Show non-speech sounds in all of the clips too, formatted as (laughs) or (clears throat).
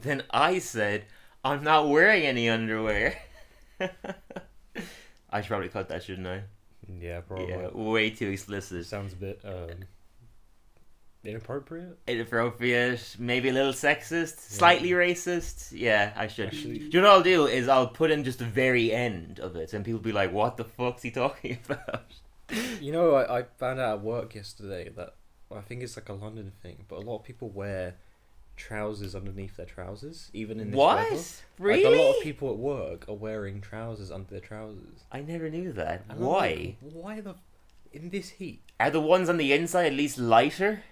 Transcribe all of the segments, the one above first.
But then I said, I'm not wearing any underwear. (laughs) I should probably cut that, shouldn't I? Yeah, probably. Yeah, way too explicit. Sounds a bit um, inappropriate. Inappropriate, maybe a little sexist, slightly racist. Yeah, I should. Actually- Do you know what I'll do? Is I'll put in just the very end of it, and people be like, "What the fuck's he talking (laughs) about?" You know, I, I found out at work yesterday that I think it's like a London thing, but a lot of people wear trousers underneath their trousers, even in this weather. What? Really? Like, a lot of people at work are wearing trousers under their trousers. I never knew that. And I'm Why? like, why the? In this heat, Are the ones on the inside at least lighter?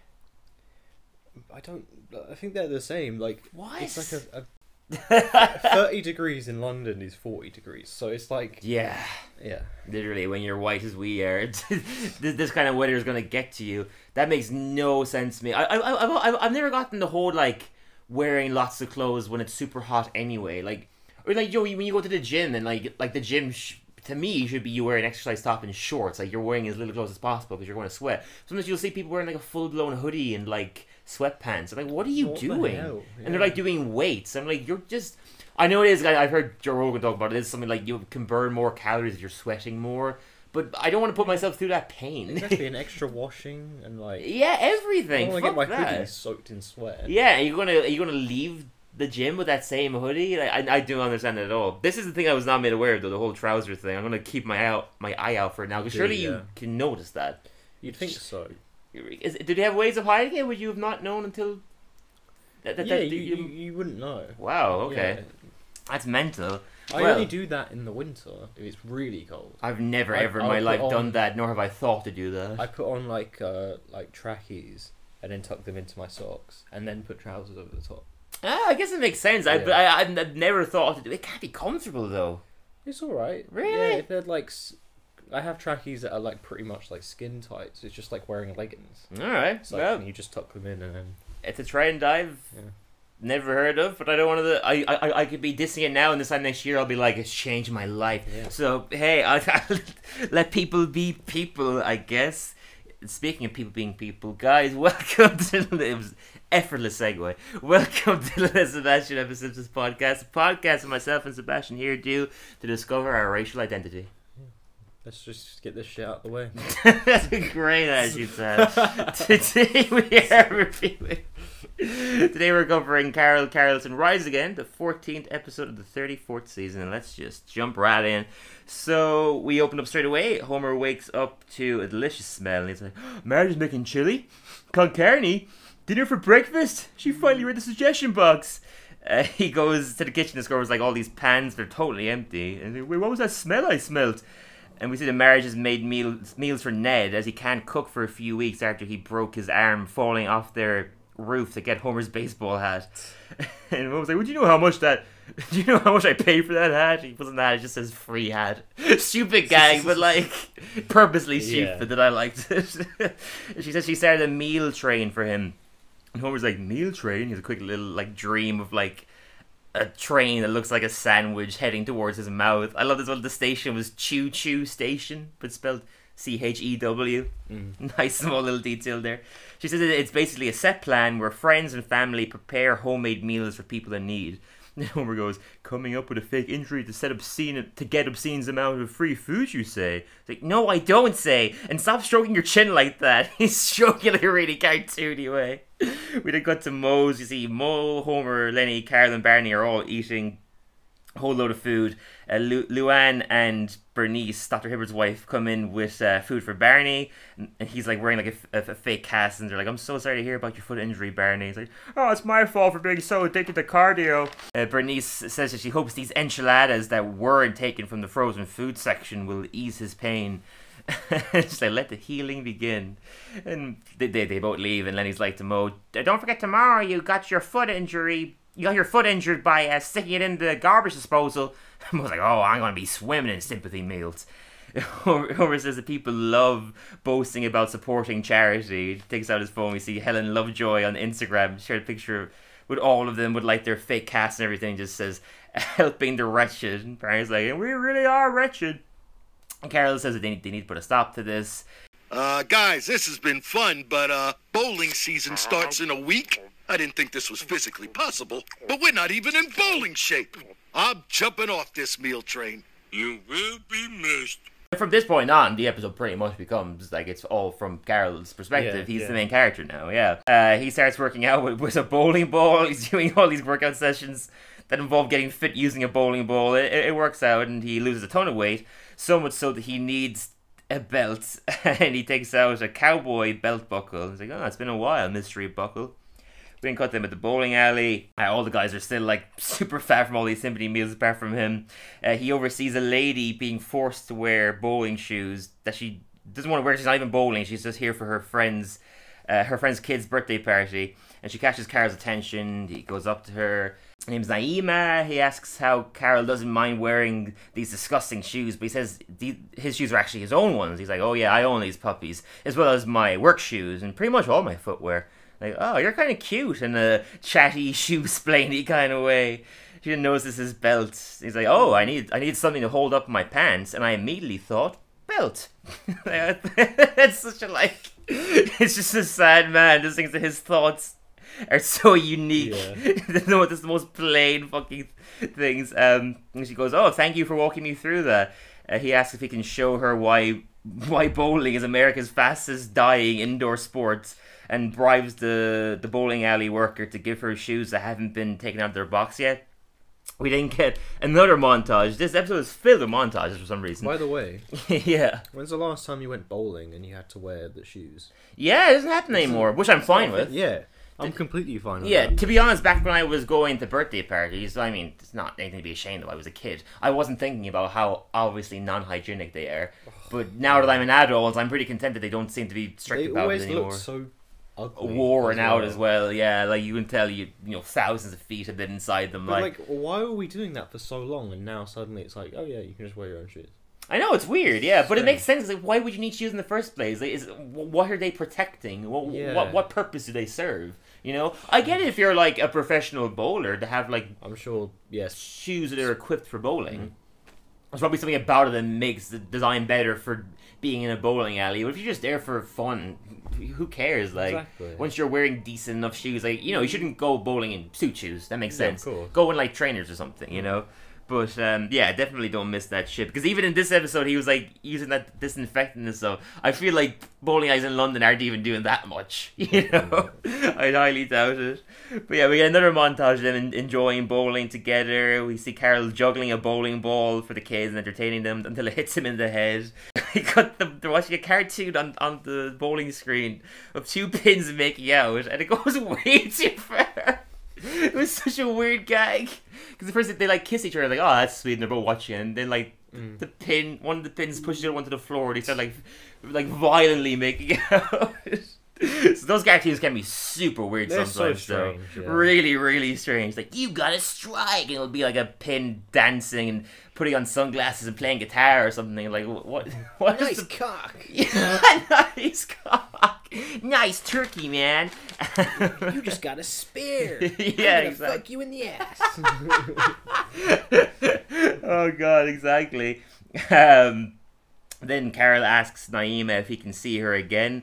I don't. I think they're the same. Like What? it's like a, a (laughs) thirty degrees in London is forty degrees, so it's like yeah. yeah. Literally, when you're white as we are, (laughs) this, this kind of weather is gonna get to you. That makes no sense to me. I, I, I, I've, I've never gotten the whole like wearing lots of clothes when it's super hot anyway. Like, or like yo, when you go to the gym and like like the gym. Sh- to me, should be you wearing exercise top and shorts. Like you're wearing as little clothes as possible because you're going to sweat. Sometimes you'll see people wearing like a full blown hoodie and like sweatpants. I'm like, what are you What the doing? hell? And they're like doing weights. I'm like, you're just. I know it is. I- I've heard Joe Rogan talk about it. It's something like you can burn more calories if you're sweating more. But I don't want to put myself through that pain. It has to be an (laughs) extra washing and like. yeah, I everything. don't want to get my that. hoodie soaked in sweat. Yeah, are you gonna are you gonna leave the gym with that same hoodie? Like, I I don't understand it at all. This is the thing I was not made aware of though. The whole trouser thing. I'm gonna keep my out my eye out for it now because surely yeah. you can notice that. You'd think so. Is, did they have ways of hiding it? Would you have not known until? That, that, yeah, that- you, you, you wouldn't know. Wow. Okay, Yeah. that's mental. I Well- only do that in the winter if it's really cold. I've never I- ever in I'll my life on- done that, nor have I thought to do that. I put on like uh like trackies and then tuck them into my socks and then put trousers over the top. Ah, I guess it makes sense. I, but I, I've I've never thought to do it. Can't be comfortable though. It's all right. Really? Yeah, if they're like, I have trackies that are like pretty much like skin tight. So it's just like wearing leggings. All right. Like well, you just tuck them in and then. it's a try and dive. Yeah. Never heard of, but I don't want to. I, I I could be dissing it now, and this time next year I'll be like, it's changed my life. Yeah. So hey, I, (laughs) let people be people, I guess. Speaking of people being people, guys, (laughs) welcome to it was effortless segue. Welcome to the Sebastian of podcast, a podcast of myself and Sebastian here do to discover our racial identity. Let's just get this shit out of the way. That's (laughs) a great as you said. (laughs) Today we are reviewing. Today we're covering Carl Carlson Rides Again, the 14th episode of the 34th season, and let's just jump right in. So we open up straight away. Homer wakes up to a delicious smell, and he's like, (gasps) "Marge's making chili, con carne, dinner for breakfast." She finally read the suggestion box. Uh, he goes to the kitchen and discovers like all these pans, they're totally empty. And he's like, wait, what was that smell I smelled? And we see the marriage has made meals meals for Ned as he can't cook for a few weeks after he broke his arm falling off their roof to get Homer's baseball hat. (laughs) And Homer's like, "Would you know how much that? (laughs) Do you know how much I paid for that hat?" He wasn't that; it just says free hat. (laughs) Stupid gag, but like purposely stupid Yeah. that I liked it. she says she started a meal train for him. And Homer's like, meal train? He has a quick little like dream of like a train that looks like a sandwich heading towards his mouth. I love this one. The station was Choo Choo Station, but spelled C H E W. Mm. (laughs) Nice small little detail there. She says it's basically a set plan where friends and family prepare homemade meals for people in need. (laughs) And Homer goes, coming up with a fake injury to set obscene to get obscene amount of free food, you say? It's like, no, I don't say. And stop stroking your chin like that. (laughs) He's stroking it in a really cartoony way. (laughs) We then cut to Moe's. You see Moe, Homer, Lenny, Carl, and Barney are all eating a whole load of food. Uh, Lu- Luann and Bernice, Dr. Hibbert's wife, come in with uh, food for Barney. And he's like wearing like a fake cast, and they're like, I'm so sorry to hear about your foot injury, Barney. He's like, Oh, it's my fault for being so addicted to cardio. Uh, Bernice says that she hopes these enchiladas that weren't taken from the frozen food section will ease his pain. (laughs) Like, let the healing begin. And they, they, they both leave, and Lenny's like to Moe, don't forget tomorrow you got your foot injury. You got your foot injured by uh, sticking it in the garbage disposal. (laughs) Moe's like, oh, I'm going to be swimming in sympathy meals. (laughs) Homer says that people love boasting about supporting charity. He takes out his phone. We see Helen Lovejoy on Instagram shared a picture with all of them with like their fake cast and everything. Just says helping the wretched. And Barney's like, we really are wretched. And Carl says that they need, they need to put a stop to this. Uh, guys, this has been fun, but, uh, bowling season starts in a week. I didn't think this was physically possible, but we're not even in bowling shape. I'm jumping off this meal train. You will be missed. From this point on, the episode pretty much becomes like it's all from Carl's perspective. Yeah, He's yeah. the main character now. Yeah, uh, he starts working out with, with a bowling ball. (laughs) He's doing all these workout sessions that involve getting fit using a bowling ball. It, it, it works out, and he loses a ton of weight, so much so that he needs a belt, (laughs) and he takes out a cowboy belt buckle. He's like, "Oh, it's been a while, mystery buckle." We can cut them at the bowling alley. Uh, all the guys are still like (laughs) super fat from all these sympathy meals apart from him. Uh, he oversees a lady being forced to wear bowling shoes that she doesn't want to wear. She's not even bowling. She's just here for her friend's uh, her friend's kid's birthday party. And she catches Carl's attention. He goes up to her. Her name's Naima. He asks how Carl doesn't mind wearing these disgusting shoes, but he says the, his shoes are actually his own ones. He's like, oh yeah, I own these puppies, as well as my work shoes and pretty much all my footwear. Like, oh, you're kind of cute in a chatty, (laughs) shoe splainy kind of way. She didn't notice his belt. He's like, oh, I need, I need something to hold up my pants, and I immediately thought belt. (laughs) That's such a like. (laughs) It's just a sad man. Just thinks that his thoughts are so unique. Yeah. (laughs) no, the most plain fucking things. Um, and she goes, "Oh, thank you for walking me through that." Uh, he asks if he can show her why (laughs) why bowling is America's fastest dying indoor sport, and bribes the the bowling alley worker to give her shoes that haven't been taken out of their box yet. We didn't get another montage. This episode is filled with montages for some reason. By the way, (laughs) yeah, when's the last time you went bowling and you had to wear the shoes? yeah, it doesn't happen anymore, which I'm fine with. Yeah, I'm completely fine with Yeah, that. to be honest, back when I was going to birthday parties, I mean, it's not anything to be ashamed of. I was a kid. I wasn't thinking about how obviously non-hygienic they are. But now that I'm an adult, I'm pretty content that they don't seem to be strict They about it anymore. look so ugly. Worn as out well. as well, yeah. Like you can tell, you you know, thousands of feet have been inside them. But Like, like, why were we doing that for so long? And now suddenly it's like, oh yeah, you can just wear your own shoes. I know it's weird, yeah, but it makes sense. Like, why would you need shoes in the first place? Like, is what are they protecting? What, Yeah. what what purpose do they serve? You know, I get it if you're like a professional bowler to have like I'm sure. Yes. shoes that are equipped for bowling. Mm-hmm. There's probably something about it that makes the design better for being in a bowling alley. But if you're just there for fun, who cares? Like Exactly. once you're wearing decent enough shoes, like you know, you shouldn't go bowling in suit shoes. That makes Yeah, sense. course. Go in like trainers or something, you know. But um, yeah, definitely don't miss that shit because even in this episode, he was like using that disinfectant and stuff. I feel like bowling eyes in London aren't even doing that much, (laughs) you know. (laughs) I highly doubt it. But yeah, we get another montage of them enjoying bowling together. We see Carl juggling a bowling ball for the kids and entertaining them until it hits him in the head. (laughs) he got them. They're watching a cartoon on on the bowling screen of two pins making out, and it goes way too far. (laughs) It was such a weird gag because the first they like kiss each other, like oh that's sweet, and they're both watching, and then like mm. the pin, one of the pins pushes the other one to the floor, and they start like like violently making (laughs) out. So those cartoons can be super weird They're so sometimes, though. strange, yeah. Really, really strange. Like you got to strike, and it'll be like a pin dancing and putting on sunglasses and playing guitar or something. Like what? (laughs) What? is the cock. (laughs) yeah, (laughs) nice cock. Nice turkey, man. You just got a spear. yeah, exactly. Fuck you in the ass. oh god, exactly. Um, then Carl asks Naima if he can see her again,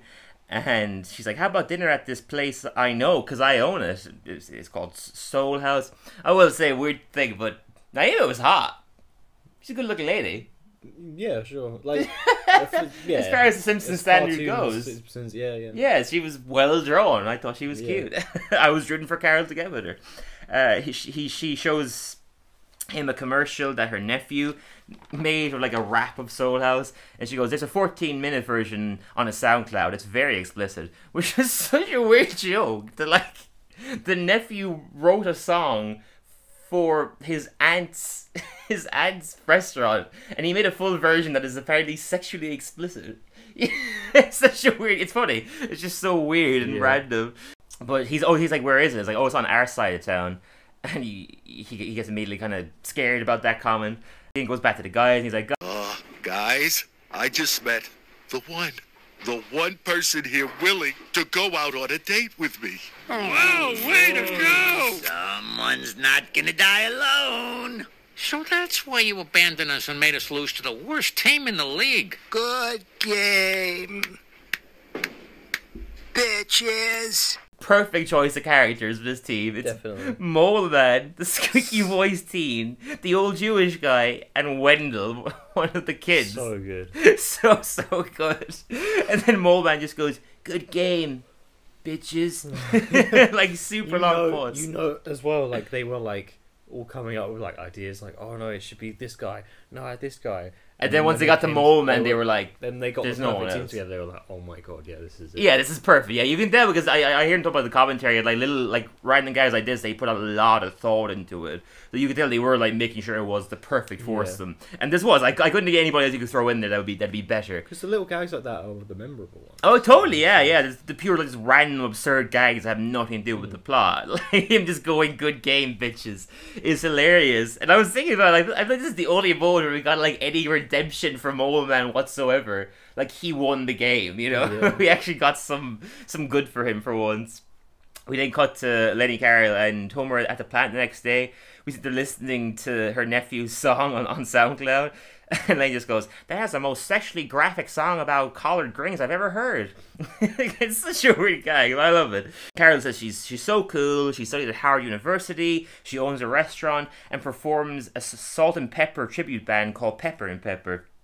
and she's like, "How about dinner at this place I know, cause I own it. It's, it's called Soul House." I will say a weird thing, but Naima was hot. She's a good-looking lady. yeah, sure. Like, (laughs) yeah. As far as the Simpsons standard goes. Simpsons, yeah, yeah. Yeah, she was well drawn. I thought she was Yeah. cute. (laughs) I was rooting for Carl to get with her. Uh, he, he she shows him a commercial that her nephew made of like a rap of Soul House, and she goes, "There's a 14 minute version on a SoundCloud. It's very explicit," (laughs) which is such a weird joke. That like the nephew wrote a song for his aunt's (laughs) his aunt's restaurant, and he made a full version that is apparently sexually explicit. (laughs) it's such a weird. It's funny. It's just so weird and Yeah. random. But he's oh he's like where is it? It's like oh it's on our side of town, and he he, he gets immediately kind of scared about that comment. He goes back to the guys and he's like, Uh, guys, I just met the one. The one person here willing to go out on a date with me. Wow, way to go! Someone's not gonna die alone. So that's why you abandoned us and made us lose to the worst team in the league. Good game. bitches. Perfect choice of characters for this team. It's Definitely. Mole Man, the squeaky voice teen, the old Jewish guy, and Wendell, (laughs) one of the kids. So good. (laughs) so so good. And then Mole Man just goes, "Good game, bitches." (laughs) like super You long know, pause. you know as well, like they were like all coming up with like ideas, like oh no, it should be this guy, no, this guy. And then once they got the came- Mole Man, they were like, then they got There's the no one else. together. They were like, oh my god, yeah, this is it. Yeah, this is perfect. Yeah, you can tell because I I hear him talk about the commentary, like little like random guys like this, they put a lot of thought into it. So you could tell they were like making sure it was the perfect foursome. And this was. I, I couldn't get anybody else you could throw in there that would be that'd be better. Because the little guys like that are the memorable ones. Oh, totally. Yeah, yeah. The, the pure like just random absurd gags that have nothing to do with the mm. plot. (laughs) Like him just going "good game, bitches" is hilarious. And I was thinking about like I think this is the only moment where we got like any redemption from Mole Man whatsoever. Like he won the game. You know, Yeah. (laughs) we actually got some some good for him for once. We then cut to Lenny Carl and Homer at the plant the next day. We sit they're listening to her nephew's (laughs) song on, on SoundCloud. (laughs) And Lenny just goes, That's the most sexually graphic song about collard greens I've ever heard. (laughs) it's such a weird guy. I love it. Carl says she's she's so cool. She studied at Howard University. She owns a restaurant and performs a salt and pepper tribute band called Pepper and Pepper. (laughs)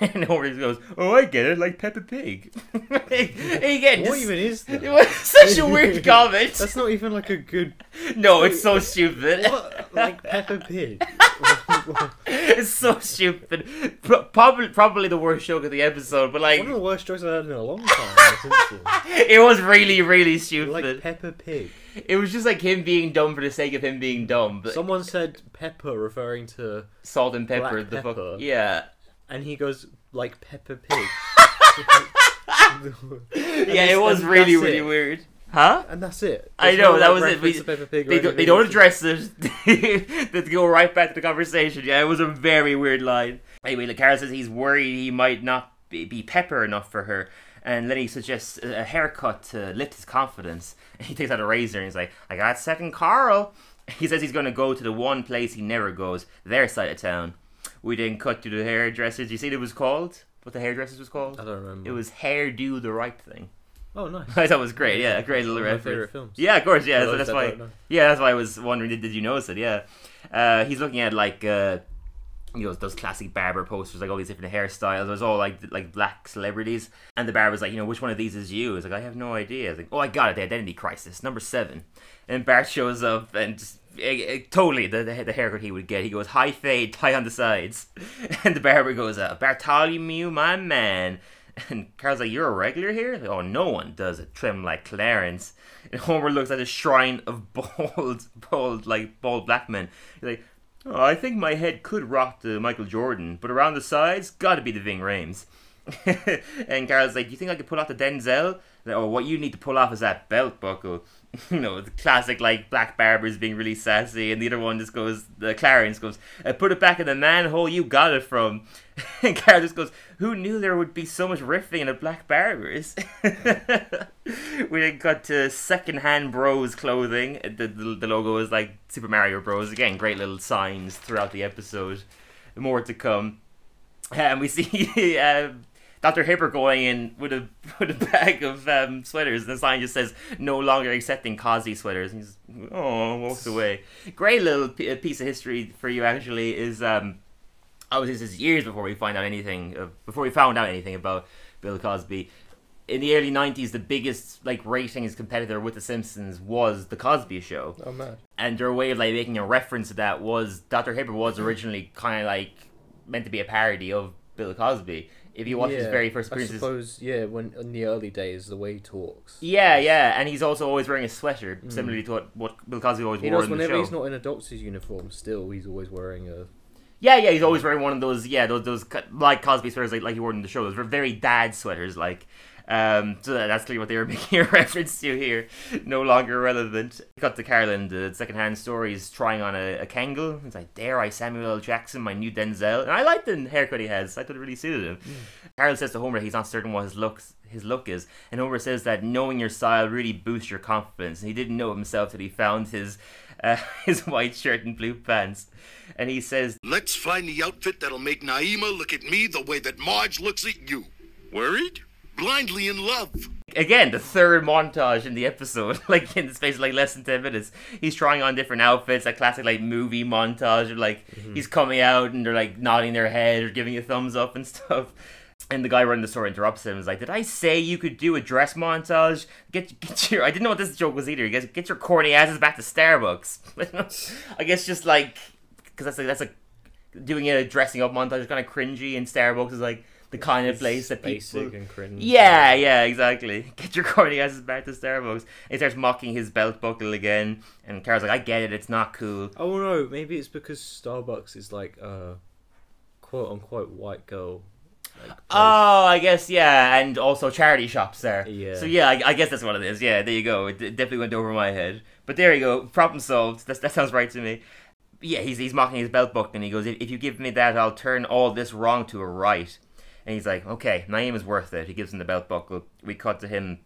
And Homer goes, "Oh, I get it, like Peppa Pig." Again, What just- even is it was such a weird comment. That's not even like a good. no, it's so stupid. What? Like Peppa Pig. (laughs) it's so stupid. Pro- Probably, probably the worst joke of the episode, but like, One of the worst jokes I've had in a long time. on The Simpsons. it was really, really stupid. Like Peppa Pig. it was just like him being dumb for the sake of him being dumb. But Someone said pepper referring to, salt and pepper, the fuck, pepper. yeah, and he goes like Peppa Pig. (laughs) (laughs) yeah. It was really, really it. weird. Huh? And that's it. I know no, that was it. We, to Peppa Pig or they, don't, they don't address it. (laughs) they go right back to the conversation. Yeah, it was a very weird line. Anyway, Lacara says he's worried he might not be, be pepper enough for her. And Lenny suggests a haircut to lift his confidence. And (laughs) he takes out a razor and he's like, I got second Carl. (laughs) He says he's going to go to the one place he never goes, their side of town. We didn't cut to the hairdressers. You see what it was called? What the hairdressers was called? I don't remember. It was Hair Do the Right Thing. Oh, nice. (laughs) I thought it was great. Yeah, a great little One of my reference. favourite films. Yeah, of course. Yeah, so that's why. Yeah, that's why I was wondering. Did, did you notice it? Yeah, uh, he's looking at like uh, you know those classic barber posters, like all these different hairstyles. It was all like like black celebrities, and the barber's like, you know, which one of these is you? It's like I have no idea. It's like, oh, I got it. The identity crisis, number seven. And Bart shows up and. Just, eh, eh, totally the, the the haircut he would get. He goes high fade, tie on the sides, (laughs) and the barber goes, uh, "Bartholomew, my man." And Carl's like, "You're a regular here?" Oh, no one does a trim like Clarence. And (laughs) Homer looks at a shrine of (laughs) bald, bald, like bald black men. He's like, "Oh, I think my head could rock to Michael Jordan, but around the sides, gotta be the Ving Rhames." (laughs) and Carl's like, Do "You think I could pull off the Denzel?" Like, oh, what you need to pull off is that belt buckle. (laughs) you know, the classic like black barbers being really sassy, and the other one just goes, the Clarence goes, uh, "Put it back in the manhole you got it from." (laughs) and Carl just goes, "Who knew there would be so much riffing in a black barbers?" (laughs) we then got to secondhand Bros clothing. The, the the logo is like Super Mario Bros. Again, great little signs throughout the episode. More to come. And we see um, Dr. Hibbert going in with a (laughs) with a bag of um, sweaters. And the sign just says "No longer accepting Cosby sweaters." And he's oh walks away. Great little p- piece of history for you. Actually, is um, obviously this is years before we find out anything of, before we found out anything about Bill Cosby. In the early '90s, the biggest like ratings competitor with The Simpsons was The Cosby Show Oh, man. and their way of like making a reference to that was Dr. Hibbert was originally kind of like meant to be a parody of Bill Cosby. If you watch his very first I suppose, yeah, when in the early days, the way he talks. yeah, yeah, and he's also always wearing a sweater, mm. similarly to what, what Bill Cosby always He wore in the whenever show. he's not in a doctor's uniform, still, he's always wearing a. Yeah, yeah, he's always wearing one of those, yeah, those those like Cosby sweaters, like like he wore in the show. Those were very dad sweaters, like. Um, so that's clearly what they were (laughs) making a reference to here. No longer relevant. Got to Carolyn, the secondhand stories, trying on a, a Kangol. It's like, dare I Samuel Jackson, my new Denzel? And I like the haircut he has. I thought it really suited him. Carl says to Homer he's not certain what his looks his look is, and Homer says that knowing your style really boosts your confidence. And he didn't know himself that he found his (laughs) uh, his white shirt and blue pants. And he says, Let's find the outfit that'll make Naima look at me the way that Marge looks at you. Worried? Blindly in love. Again, the third montage in the episode, (laughs) like in the space of like less than ten minutes, he's trying on different outfits, that classic like movie montage, of like mm-hmm. he's coming out and they're like nodding their head or giving a thumbs up and (laughs) stuff. And the guy running the store interrupts him and is like, Did I say you could do a dress montage? Get get your I didn't know what this joke was either. You guys get your corny asses back to Starbucks. (laughs) I guess just like because that's like that's like doing a dressing up montage is kind of cringy and Starbucks is like the kind of place that people and cringe. yeah, yeah, exactly. (laughs) Get your corny asses back to Starbucks. He starts mocking his belt buckle again, and Carl's like, "I get it, it's not cool." Oh no, maybe it's because Starbucks is like a quote unquote white girl. Like. Oh, I guess yeah, and also charity shops there. Yeah. So yeah, I, I guess that's what it is. Yeah, there you go. It d- definitely went over my head, but there you go. Problem solved. That's, that sounds right to me. Yeah, he's he's mocking his belt buckle, and he goes, "If, if you give me that, I'll turn all this wrong to a right." And he's like, "Okay, Naima is worth it." He gives him the belt buckle. We cut to him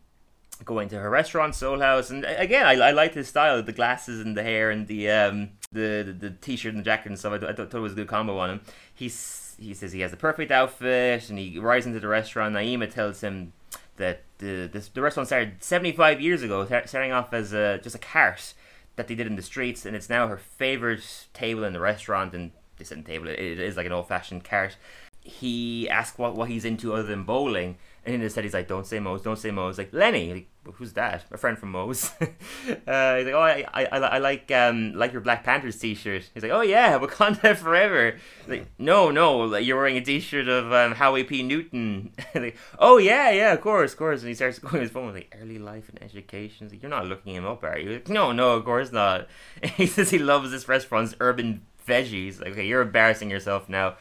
going to her restaurant, Soul House, and again, I, I liked his style, the glasses and the hair and the um the the, the t-shirt and the jacket and stuff. I, th- I thought it was a good combo on him. He's he says he has the perfect outfit, and he rides into the restaurant. Naima tells him that the this, the restaurant started 75 years ago, tar- starting off as a, just a cart that they did in the streets, and it's now her favorite table in the restaurant. And this isn't table; it, it is like an old-fashioned cart. He asked what what he's into other than bowling, and instead he's like, "Don't say Moe's, don't say Moe's." Like Lenny, like, who's that? A friend from Moe's. (laughs) uh, he's like, "Oh, I, I, I, I like um like your Black Panthers t-shirt." He's like, "Oh yeah, Wakanda (laughs) forever." Like, no, no, like, you're wearing a t-shirt of um, Huey P. Newton. (laughs) like, oh yeah, yeah, of course, of course. And he starts going his phone with like, "Early life and education." Like, "You're not looking him up, are you?" Like, no, no, of course not. He says he loves this restaurant's urban veggies. Like, okay, you're embarrassing yourself now.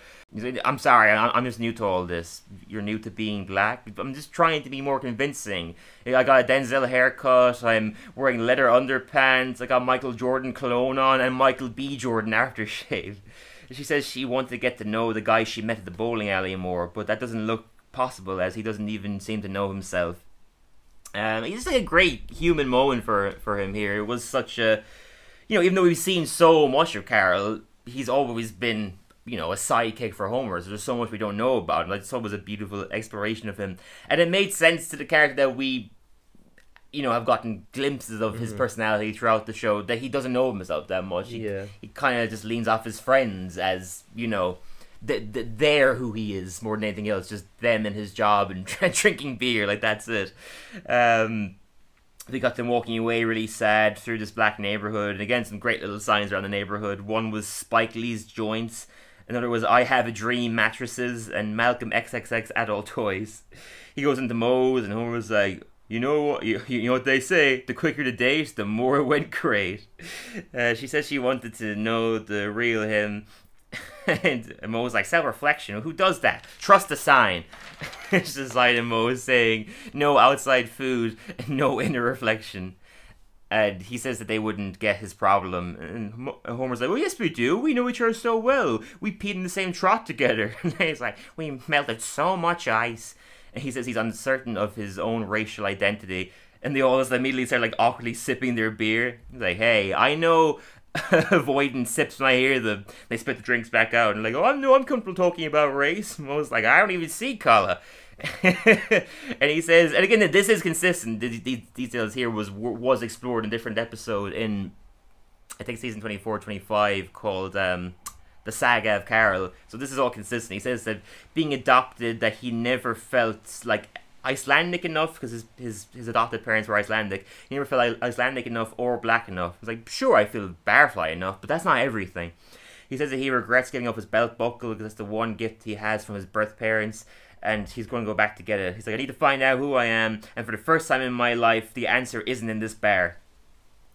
I'm sorry, I'm just new to all this. You're new to being black. I'm just trying to be more convincing. I got a Denzel haircut. I'm wearing leather underpants. I got Michael Jordan cologne on and Michael B. Jordan aftershave. (laughs) She says she wanted to get to know the guy she met at the bowling alley more, but that doesn't look possible as he doesn't even seem to know himself. Um, it's just like a great human moment for for him here. It was such a, you know, even though we've seen so much of Carl, he's always been you know a sidekick for Homer. So there's so much we don't know about him. Like this was a beautiful exploration of him, and it made sense to the character that we, you know, have gotten glimpses of his personality throughout the show. That he doesn't know himself that much. He, Yeah. he kind of just leans off his friends as you know. th- th- they're who he is more than anything else. Just them and his job and (laughs) drinking beer. Like that's it. Um, we got them walking away really sad through this black neighborhood. And again, some great little signs around the neighborhood. One was Spike Lee's joints. Another was I Have a Dream mattresses and Malcolm XXX adult toys. He goes into Moe's and Homer's like, you know what? You, you know what they say? The quicker the date, the more it went great. Uh, she says she wanted to know the real him. (laughs) and Moe was like, self reflection. Who does that? Trust the sign. (laughs) it's just like Moe is saying, no outside food, (laughs) no inner reflection. And he says that they wouldn't get his problem. And Homer's like, well, yes, we do. We know each other so well. We peed in the same trot together. (laughs) And he's like, we melted so much ice. And he says he's uncertain of his own racial identity. And they all just immediately start like awkwardly sipping their beer. He's like, hey, I know (laughs) avoiding sips I hear them. They spit the drinks back out and like, oh, no, I'm comfortable talking about race. (laughs) Moe's like, I don't even see color. (laughs) and he says, and again, this is consistent. These, details here was was explored in a different episode in, I think season 24, 25, called um, the Saga of Carl. So this is all consistent. He says that being adopted, that he never felt like Icelandic enough because his, his his adopted parents were Icelandic. He never felt Icelandic enough or black enough. He's like, sure, I feel barfly enough, but that's not everything. He says that he regrets giving up his belt buckle because that's the one gift he has from his birth parents, and he's going to go back to get it. He's like, I need to find out who I am, and for the first time in my life, the answer isn't in this bar.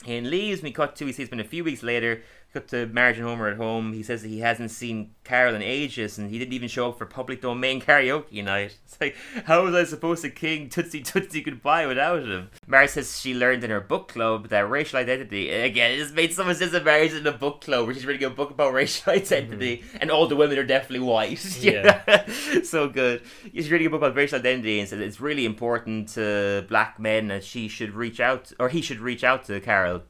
He leaves. We cut to. He says been a few weeks later. Cut to Marge and Homer at home. He says that he hasn't seen Carl in ages, and he didn't even show up for public domain karaoke night. (laughs) It's like, how was I supposed to king Tootsie Tootsie Goodbye without him? Marge says she learned in her book club that racial identity. Again, it just made so much sense that Marge in a book club where she's reading (laughs) mm-hmm. (laughs) a book about racial identity, and all the women are definitely white. Yeah. so good. She's reading a book about racial identity and said it's really important to black men that she should reach out, or he should reach out to Carl.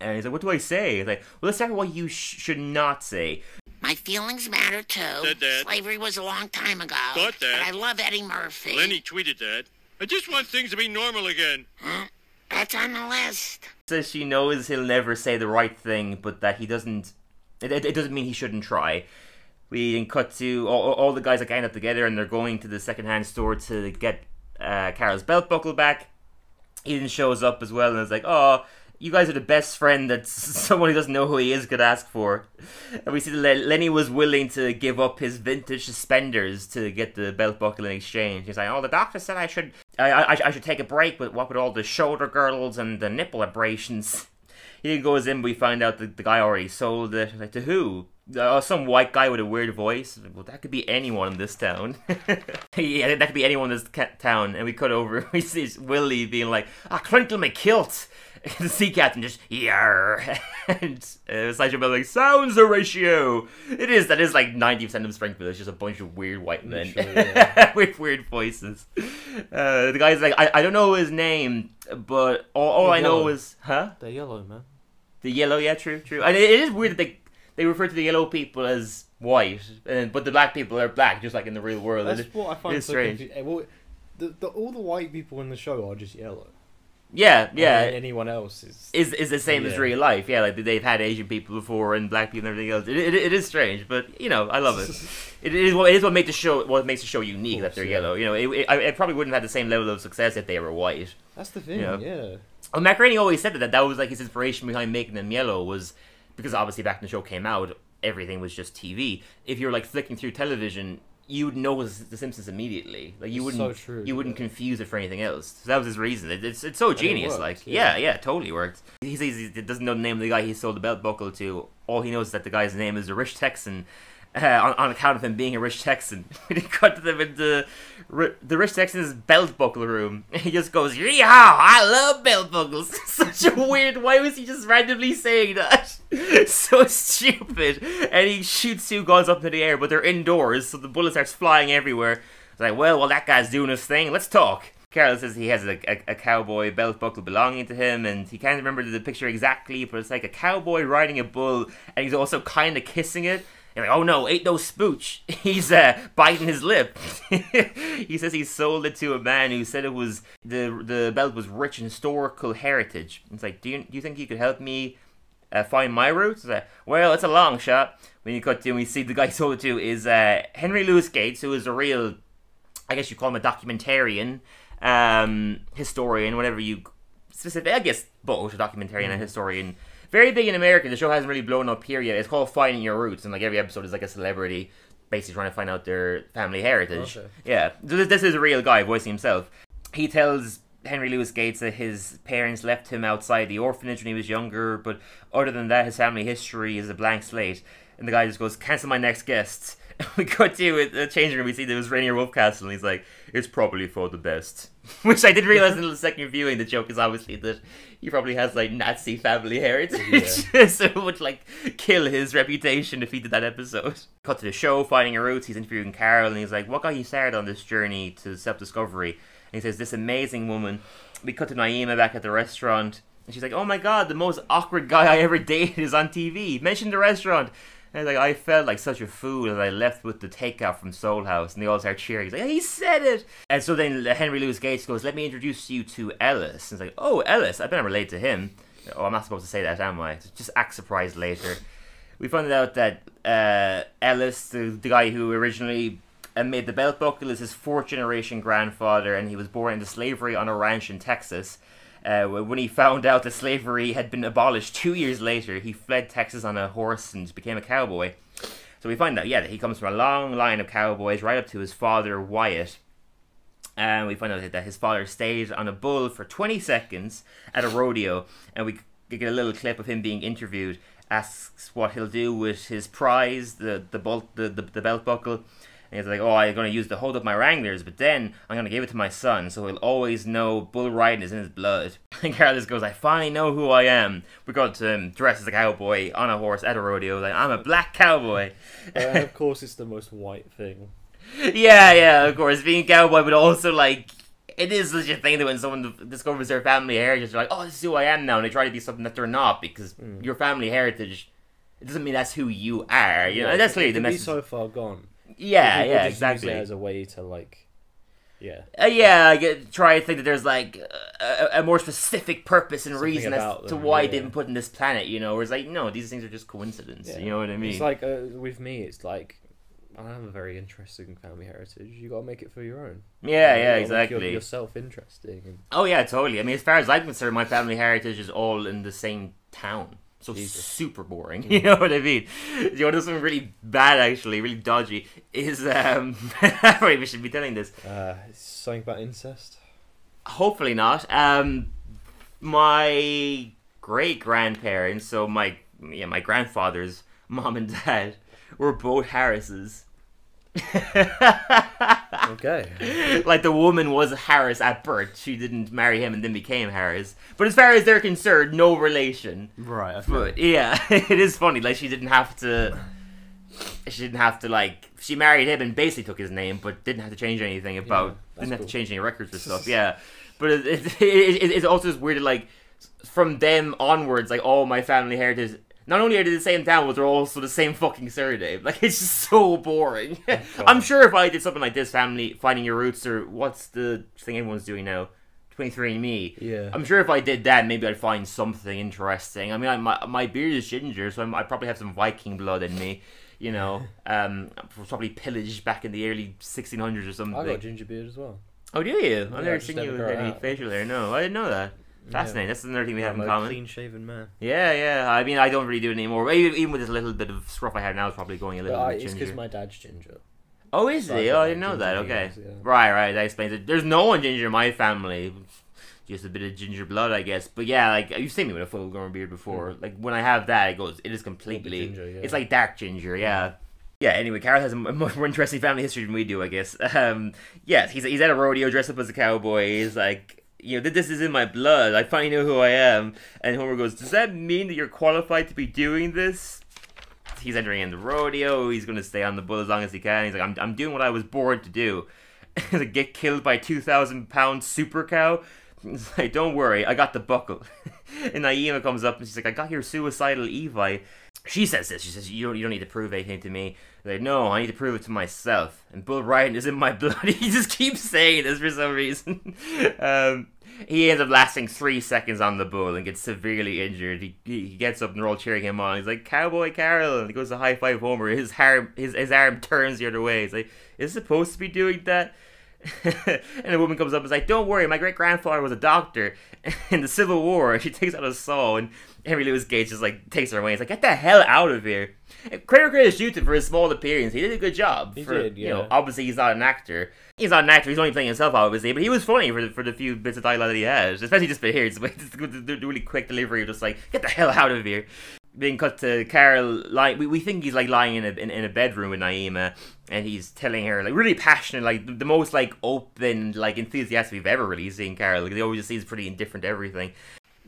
And he's like, "What do I say?" He's like, "Well, let's start with what you sh- should not say." My feelings matter too. Did that. Slavery was a long time ago. Got that. But I love Eddie Murphy. Lenny tweeted that. I just want things to be normal again. That's on the list. Says she knows he'll never say the right thing, but that he doesn't. It, it, it doesn't mean he shouldn't try. We then cut to all, all the guys are gang up together and they're going to the secondhand store to get uh, Carl's belt buckle back. Eden shows up as well and is like, "Oh, you guys are the best friend that (laughs) someone who doesn't know who he is could ask for." And we see that Lenny was willing to give up his vintage suspenders to get the belt buckle in exchange. He's like, "Oh, the doctor said I should, I, I, I should take a break, but what with all the shoulder girdles and the nipple abrasions?" (laughs) He goes in, we find out that the guy already sold it. Like to who? Uh, some white guy with a weird voice. Well, that could be anyone in this town. (laughs) yeah, that could be anyone in this ca- town. And we cut over. (laughs) We see Willie being like, "Ah, crinkle my kilt." (laughs) the sea captain just yar, and uh, Sideshow Bill like sounds a ratio. It is that is like ninety percent of Springfield. It's just a bunch of weird white men Literally, yeah. with weird voices. Uh, the guy's like, I, I don't know his name, but all, all I know is, huh? They're yellow, man. The yellow, yeah, true, true. And it, it is weird that they they refer to the yellow people as white, and but the black people are black, just like in the real world. That's It- what I find so strange. confusing. Eh, well, the, the, all the white people in the show are just yellow. yeah, yeah. Anyone else is. is is the same as real life. Yeah, like they've had Asian people before and black people and everything else. It, it, it is strange, but you know, I love it. (laughs) it is what it is what makes the show what makes the show unique that they're yeah. yellow. You know, it, it, it probably wouldn't have had the same level of success if they were white. That's the thing, Yeah. yeah. Well, always said that that was like his inspiration behind making them yellow was because obviously back when the show came out, everything was just TV. If you're like flicking through television, you would notice The Simpsons immediately. Like you It's wouldn't, so true, you wouldn't yeah. confuse it for anything else. So that was his reason. It, it's it's so genius. worked, like yeah. yeah, yeah, totally worked. He says he doesn't know the name of the guy he sold the belt buckle to. All he knows is that the guy's name is a rich Texan. Uh, on, on account of him being a rich Texan, (laughs) we cut to them in the the rich Texan's belt buckle room. (laughs) He just goes, "Yeehaw! I love belt buckles." (laughs) Such a weird. Why was he just randomly saying that? so stupid. And he shoots two guns up into the air, but they're indoors, so the bullet starts flying everywhere. It's like, well, while that guy's doing his thing, let's talk. Carl says he has a, a, a cowboy belt buckle belonging to him, and he can't remember the picture exactly, but it's like a cowboy riding a bull, and he's also kind of kissing it. And like, oh no, ain't no spooch. (laughs) He's uh, biting his lip. (laughs) he says he sold it to a man who said it was the the belt was rich in historical heritage. It's like, do you do you think you could help me uh, find my roots? Like, well, it's a long shot. When you cut to, we see the guy (laughs) he sold it to is uh, Henry Louis Gates, who is a real I guess you call him a documentarian, um, historian, whatever you specific. I guess both a documentarian and a historian. Very big in America. The show hasn't really blown up here yet. It's called Finding Your Roots, and like every episode is like a celebrity basically trying to find out their family heritage. Okay. Yeah, so this, this is a real guy voicing himself. He tells Henry Louis Gates that his parents left him outside the orphanage when he was younger, but other than that, his family history is a blank slate. And the guy just goes, "Cancel my next guest." (laughs) we cut to the changing room. We see there was Rainier Wolfcastle, and he's like, "It's probably for the best." (laughs) Which I didn't realize until the second viewing. The joke is obviously that he probably has like Nazi family heritage, (laughs) so it would like kill his reputation if he did that episode. Cut to the show, finding a roots. He's interviewing Carl, and he's like, "What got you started on this journey to self-discovery?" And he says, "This amazing woman." We cut to Naima back at the restaurant, and she's like, "Oh my god, the most awkward guy I ever dated is on TV." Mention the restaurant. And like I felt like such a fool as I left with the takeout from Soul House, and they all start cheering. He's like, "He said it!" And so then Henry Louis Gates goes, "Let me introduce you to Ellis." And it's like, "Oh, Ellis, I better relate to him." Oh, I'm not supposed to say that, am I? Just act surprised later. We found out that uh, Ellis, the, the guy who originally uh, made the belt buckle, is his fourth generation grandfather, and he was born into slavery on a ranch in Texas. Uh, when he found out that slavery had been abolished two years later, he fled Texas on a horse and became a cowboy. So we find out, yeah, that he comes from a long line of cowboys, right up to his father Wyatt. And we find out that his father stayed on a bull for 20 seconds at a rodeo, and we get a little clip of him being interviewed. Asks what he'll do with his prize, the the bolt, the, the, the belt buckle, and he's like, "Oh, I'm gonna use to hold up my wranglers, but then I'm gonna give it to my son, so he'll always know bull riding is in his blood." (laughs) And Carlos goes, "I finally know who I am." We got to him dressed as a cowboy on a horse at a rodeo. Like, I'm a black cowboy. Uh, and of (laughs) course, it's the most white thing. yeah, yeah, of course, being a cowboy, but also like it is such a thing that when someone discovers their family heritage, they're like, "Oh, this is who I am now," and they try to be something that they're not because hmm. your family heritage. It doesn't mean that's who you are. You know, and that's clearly the message. so far gone. Yeah, People yeah, just use exactly. it as a way to like Yeah. Uh, yeah, I get, try to think that there's like a, a more specific purpose and Something reason as to them, why yeah. they've been put in this planet. You know, where it's like, no, these things are just coincidence. Yeah. You know what I mean? It's like uh, with me, it's like I have a very interesting family heritage. You got to make it for your own. yeah, You yeah, gotta make exactly. Your, yourself interesting. And Oh yeah, totally. I mean, as far as I'm concerned, my family heritage is all in the same town. So Jesus. super boring. (laughs) You know what I mean? You know, something really bad, actually, really dodgy. Is um, (laughs) probably we should be telling this. uh, something about incest. Hopefully not. Um, my great grandparents, so my yeah, my grandfather's mom and dad were both Harrises. (laughs) Okay. like the woman was Harris at birth. She didn't marry him and then became Harris. But as far as they're concerned, no relation. right. But yeah, (laughs) it is funny. Like she didn't have to. She didn't have to like. She married him and basically took his name, but didn't have to change anything about. that's didn't have cool. to change any records or stuff. (laughs) Yeah, but it, it, it, it's also just weird. Like from them onwards, like all my family heritage. Not only are they the same town, but they're also the same fucking surname. (laughs) Like it's just so boring. (laughs) (laughs) I'm sure if I did something like this, family finding your roots or what's the thing everyone's doing now, 23andMe. Yeah. I'm sure if I did that, maybe I'd find something interesting. I mean, I, my my beard is ginger, so I'm, I probably have some Viking blood in me. You know, um, was probably pillaged back in the early 1600s or something. I got ginger beard as well. oh, do you? I've Yeah, I never seen you with any out. facial hair. No, I didn't know that. Fascinating. That's another thing we have in common. clean shaven man. Yeah, yeah. I mean, I don't really do it anymore. Even, even with this little bit of scruff I have now, it's probably going a little I, bit it's ginger. because my dad's ginger. Oh, is So he? Oh, I didn't know that. Okay. yeah. Right, right. That explains it. There's no one ginger in my family. Just a bit of ginger blood, I guess. But yeah, like you've seen me with a full grown beard before. Like when I have that, it goes. It is completely. ginger, yeah. It's like dark ginger. Yeah. Yeah. Anyway, Carl has a much (laughs) more interesting family history than we do, I guess. (laughs) Um. Yes, he's he's at a rodeo dressed up as a cowboy. He's like. You know, this is in my blood. I finally know who I am. And Homer goes, Does that mean that you're qualified to be doing this? he's entering in the rodeo. He's going to stay on the bull as long as he can. He's like, I'm, I'm doing what I was born to do. (laughs) get killed by a 2,000 pound super cow. He's (laughs) like, don't worry, I got the buckle. (laughs) and Naima comes up and she's like, I got your suicidal Evi. She says this. She says, you don't, you don't need to prove anything to me. They're like, no, I need to prove it to myself. And Bull Ryan is in my (laughs) blood. He just keeps saying this for some reason. um, he ends up lasting three seconds on the bull and gets severely injured. He, he gets up and they're all cheering him on. He's like, Cowboy Carl! And he goes to high five Homer. His, arm, his, his arm turns the other way. He's like, is supposed to be doing that? (laughs) and a woman comes up and is like, Don't worry, my great grandfather was a doctor in the Civil War. (laughs) She takes out a saw, and Henry Louis Gates just like takes her away. He's like, Get the hell out of here. And Credit credit to for his small appearance. He did a good job. He for, did, You know, obviously he's not an actor. He's not an actor. He's only playing himself, obviously. But he was funny for the, for the few bits of dialogue that he has, especially just bit here. It's the, the really quick delivery, of just like get the hell out of here. Being cut to Carl, like we, we think he's like lying in a in, in a bedroom with Naima, and he's telling her like really passionate, like the, the most like open, like enthusiastic we've ever really seen Carl. Like, he always just seems pretty indifferent to everything.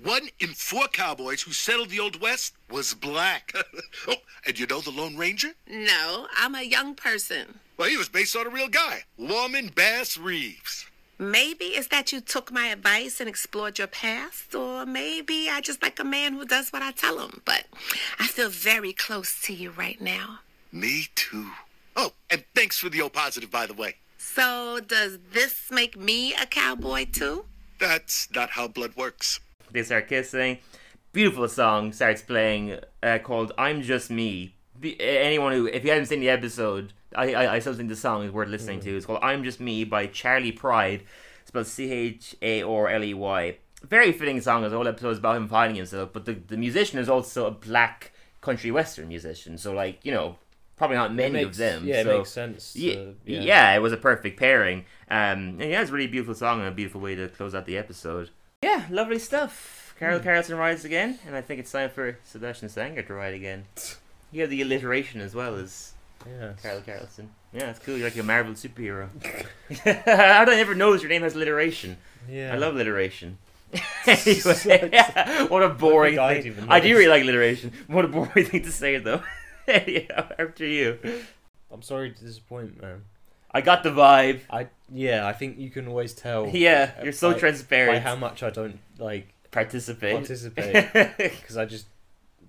One in four cowboys who settled the Old West was black. (laughs) oh, and you know the Lone Ranger? No, I'm a young person. Well, he was based on a real guy, Warman Bass Reeves. Maybe it's that you took my advice and explored your past, or maybe I just like a man who does what I tell him. But I feel very close to you right now. Me too. Oh, and thanks for the O positive, by the way. So, does this make me a cowboy too? That's not how blood works. They start kissing. Beautiful song starts playing uh, called "I'm Just Me." Be- anyone who, if you haven't seen the episode, I I, I still think the song is worth listening to. It's called "I'm Just Me" by Charley Pride, spelled C H A R L E Y. Very fitting song. as The whole episode is about him finding himself, but the the musician is also a black country western musician. So like you know, probably not many makes, of them. Yeah, so- it makes sense. yeah, to- yeah. it was a perfect pairing. Um, and yeah, it's a really beautiful song and a beautiful way to close out the episode. Yeah, lovely stuff. Carl Carlson rides again, and I think it's time for Sebastian Sanger to ride again. (laughs) You have the alliteration as well as yeah. Carl Carlson. Yeah, it's cool. You're like a Marvel superhero. (laughs) How did I never notice your name has alliteration? Yeah. I love alliteration. (laughs) (laughs) anyway, what a boring I thing. I do really like alliteration. What a boring thing to say, though. yeah, after you. I'm sorry to disappoint, man. I got the vibe. I yeah, I think you can always tell. Yeah, you're so by- By transparent. how much I don't like Participate. participate because I just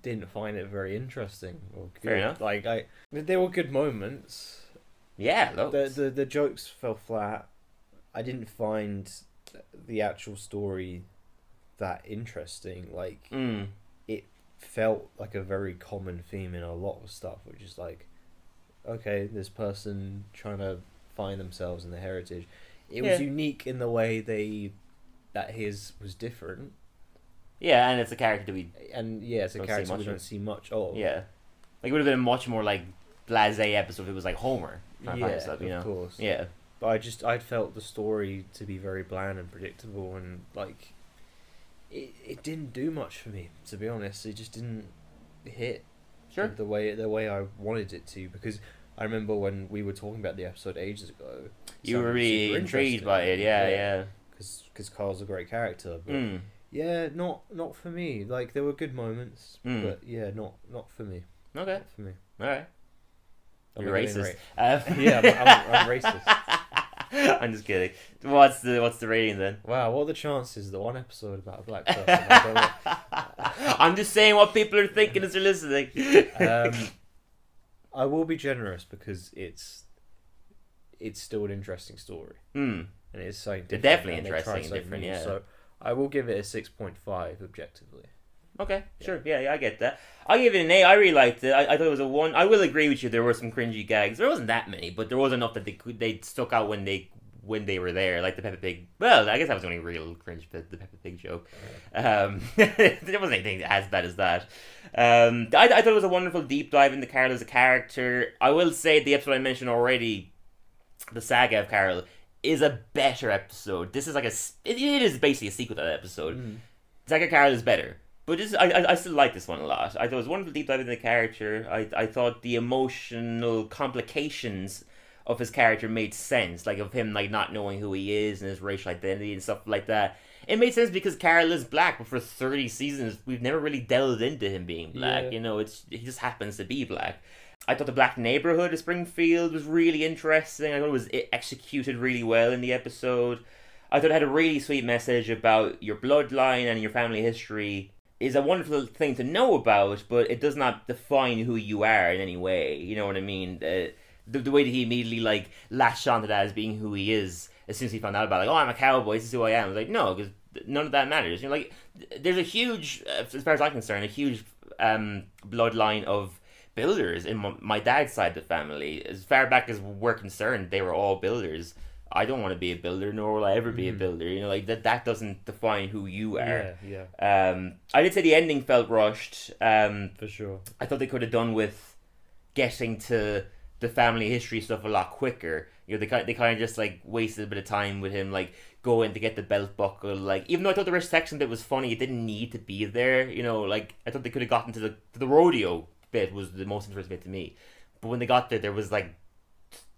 didn't find it very interesting or good. Fair enough. Like I, there were good moments. yeah, look. The the the jokes fell flat. I didn't find the actual story that interesting. Like Mm. it felt like a very common theme in a lot of stuff, which is like, okay, this person trying to find themselves in their heritage. It was unique in the way they that his was different, Yeah, and it's a character that we and yeah, it's a character we don't of. see much of. yeah. Like it would have been much more like blasé episode if it was like Homer yeah, you know. of course. Yeah. But I just I felt the story to be very bland and predictable, and like it it didn't do much for me to be honest. It just didn't hit Sure. the way the way I wanted it to because I remember when we were talking about the episode ages ago. You were really intrigued by it, yeah, yeah. Because Carl's a great character, but Mm. yeah, not not for me. Like there were good moments, Mm. but yeah, not not for me. Okay. Not for me. Alright. I'm You're racist. ra- Um, (laughs) yeah, I'm, I'm, I'm racist. (laughs) I'm just kidding. What's the what's the rating then? Wow, what are the chances that one episode about a black person? I don't know. I'm just saying what people are thinking as they're listening. um, (laughs) I will be generous because it's it's still an interesting story Hmm. and it's They're definitely interesting and different, new, yeah. So I will give it a six point five objectively. Okay, sure. Yeah, yeah, I get that. I give it an A. I really liked it. I, I thought it was a one. I will agree with you. There were some cringy gags. There wasn't that many, but there was enough that they could they stuck out when they when they were there, like the Peppa Pig. Well, I guess that was the only real cringe bit, the Peppa Pig joke. Um, (laughs) there wasn't anything as bad as that. Um, I, I thought it was a wonderful deep dive into Carl as a character. I will say the episode I mentioned already, the saga of Carl, is a better episode. This is like a it, it is basically a sequel to that episode. Saga of Carl is better. But this, I, I, I still like this one a lot. I thought it was wonderful deep dive into the character. I, I thought the emotional complications of his character made sense, like of him like not knowing who he is and his racial identity and stuff like that. It made sense because Carl is black, but for thirty seasons we've never really delved into him being black. Yeah. You know, it's he just happens to be black. I thought the black neighborhood of Springfield was really interesting. I thought it was it executed really well in the episode. I thought it had a really sweet message about your bloodline and your family history is a wonderful thing to know about, but it does not define who you are in any way. You know what I mean? Uh, the, the way that he immediately like latched onto that as being who he is as soon as he found out about it, like, oh, I'm a cowboy. This is who I am. I was like, no, because none of that matters. You know, like there's a huge, uh, as far as I'm concerned, a huge um, bloodline of builders in my, my dad's side of the family. As far back as we're concerned, they were all builders. I don't want to be a builder, nor will I ever be a builder. You know, like that. That doesn't define who you are. Yeah, yeah, Um, I did say the ending felt rushed. Um, for sure. I thought they could have done with getting to the family history stuff a lot quicker. You know, they kind they kind of just like wasted a bit of time with him, like going to get the belt buckle. Like even though I thought the rest section bit was funny, it didn't need to be there. You know, like I thought they could have gotten to the to the rodeo bit was the most interesting bit to me. But when they got there, there was like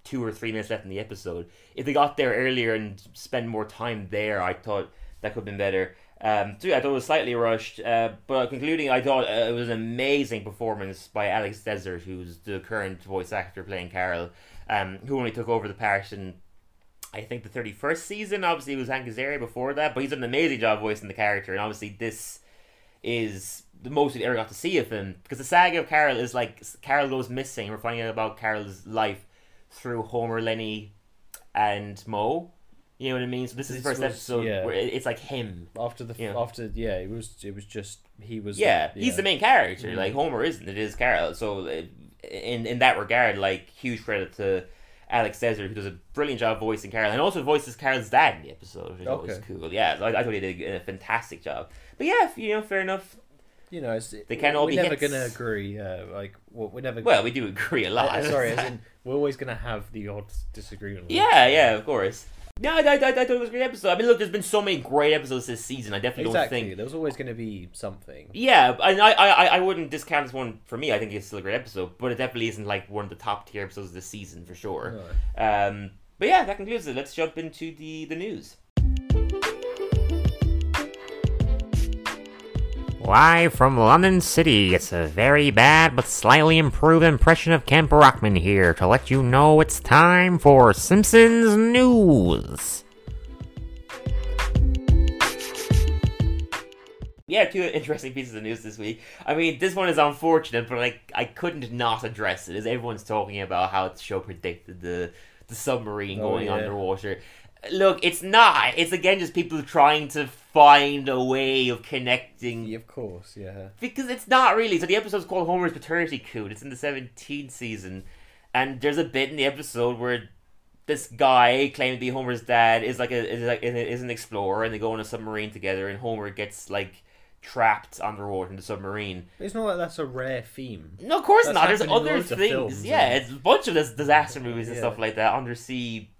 two or three minutes left in the episode. If they got there earlier and spend more time there, I thought that could have been better. Um, so yeah, I thought it was slightly rushed. Uh, but concluding, I thought uh, it was an amazing performance by Alex Desert, who's the current voice actor playing Carl, um, who only took over the part in I think the thirty first season. Obviously, it was Hank Azaria before that, but he's done an amazing job voicing the character, and obviously this is the most we've ever got to see of him because the saga of Carl is like Carl goes missing. We're finding out about Carl's life through Homer, Lenny, and Moe. You know what I mean? So this is the first was- episode yeah. where it's like him. After the Yeah. after yeah, it was it was just he was Yeah, he's the main character. Mhm. Like Homer isn't. It is Carl. So uh, in in that regard, like huge credit to Alex Desert who does a brilliant job voicing Carl and also voices Carl's dad in the episode, which is always cool. Yeah, I, I thought he did a, a fantastic job. But yeah, you know, fair enough. You know, They can't all we're be never hits. gonna agree. Uh, like well, we're never. Well, we do agree a lot. Uh, sorry, as in, (laughs) we're always gonna have the odd disagreement. Yeah, yeah, of course. No, I, I, I, I thought it was a great episode. I mean, look, there's been so many great episodes this season. I definitely exactly. don't think. there's always gonna be something. Yeah, and I, I, I wouldn't discount this one for me. I think it's still a great episode, but it definitely isn't like one of the top tier episodes of this season for sure. No. Um, but yeah, that concludes it. Let's jump into the the news. Live from London City, it's a very bad but slightly improved impression of Kent Brockman here to let you know it's time for Simpsons News. Yeah, two interesting pieces of news this week. I mean, this one is unfortunate, but like I couldn't not address it. As everyone's talking about how the show predicted the the submarine Oh, going yeah. underwater. Look, it's not. It's again just people trying to find a way of connecting Yeah, of course, yeah. because it's not really. So the episode's called Homer's Paternity Coot. It's in the 17th season, and there's a bit in the episode where this guy claiming to be Homer's dad is like a is like is an explorer, and they go on a submarine together, and Homer gets like trapped underwater in the submarine. It's not like that's a rare theme. No, of course That's not. There's other things. films, yeah, it's a bunch of this disaster movies and Yeah. stuff like that, undersea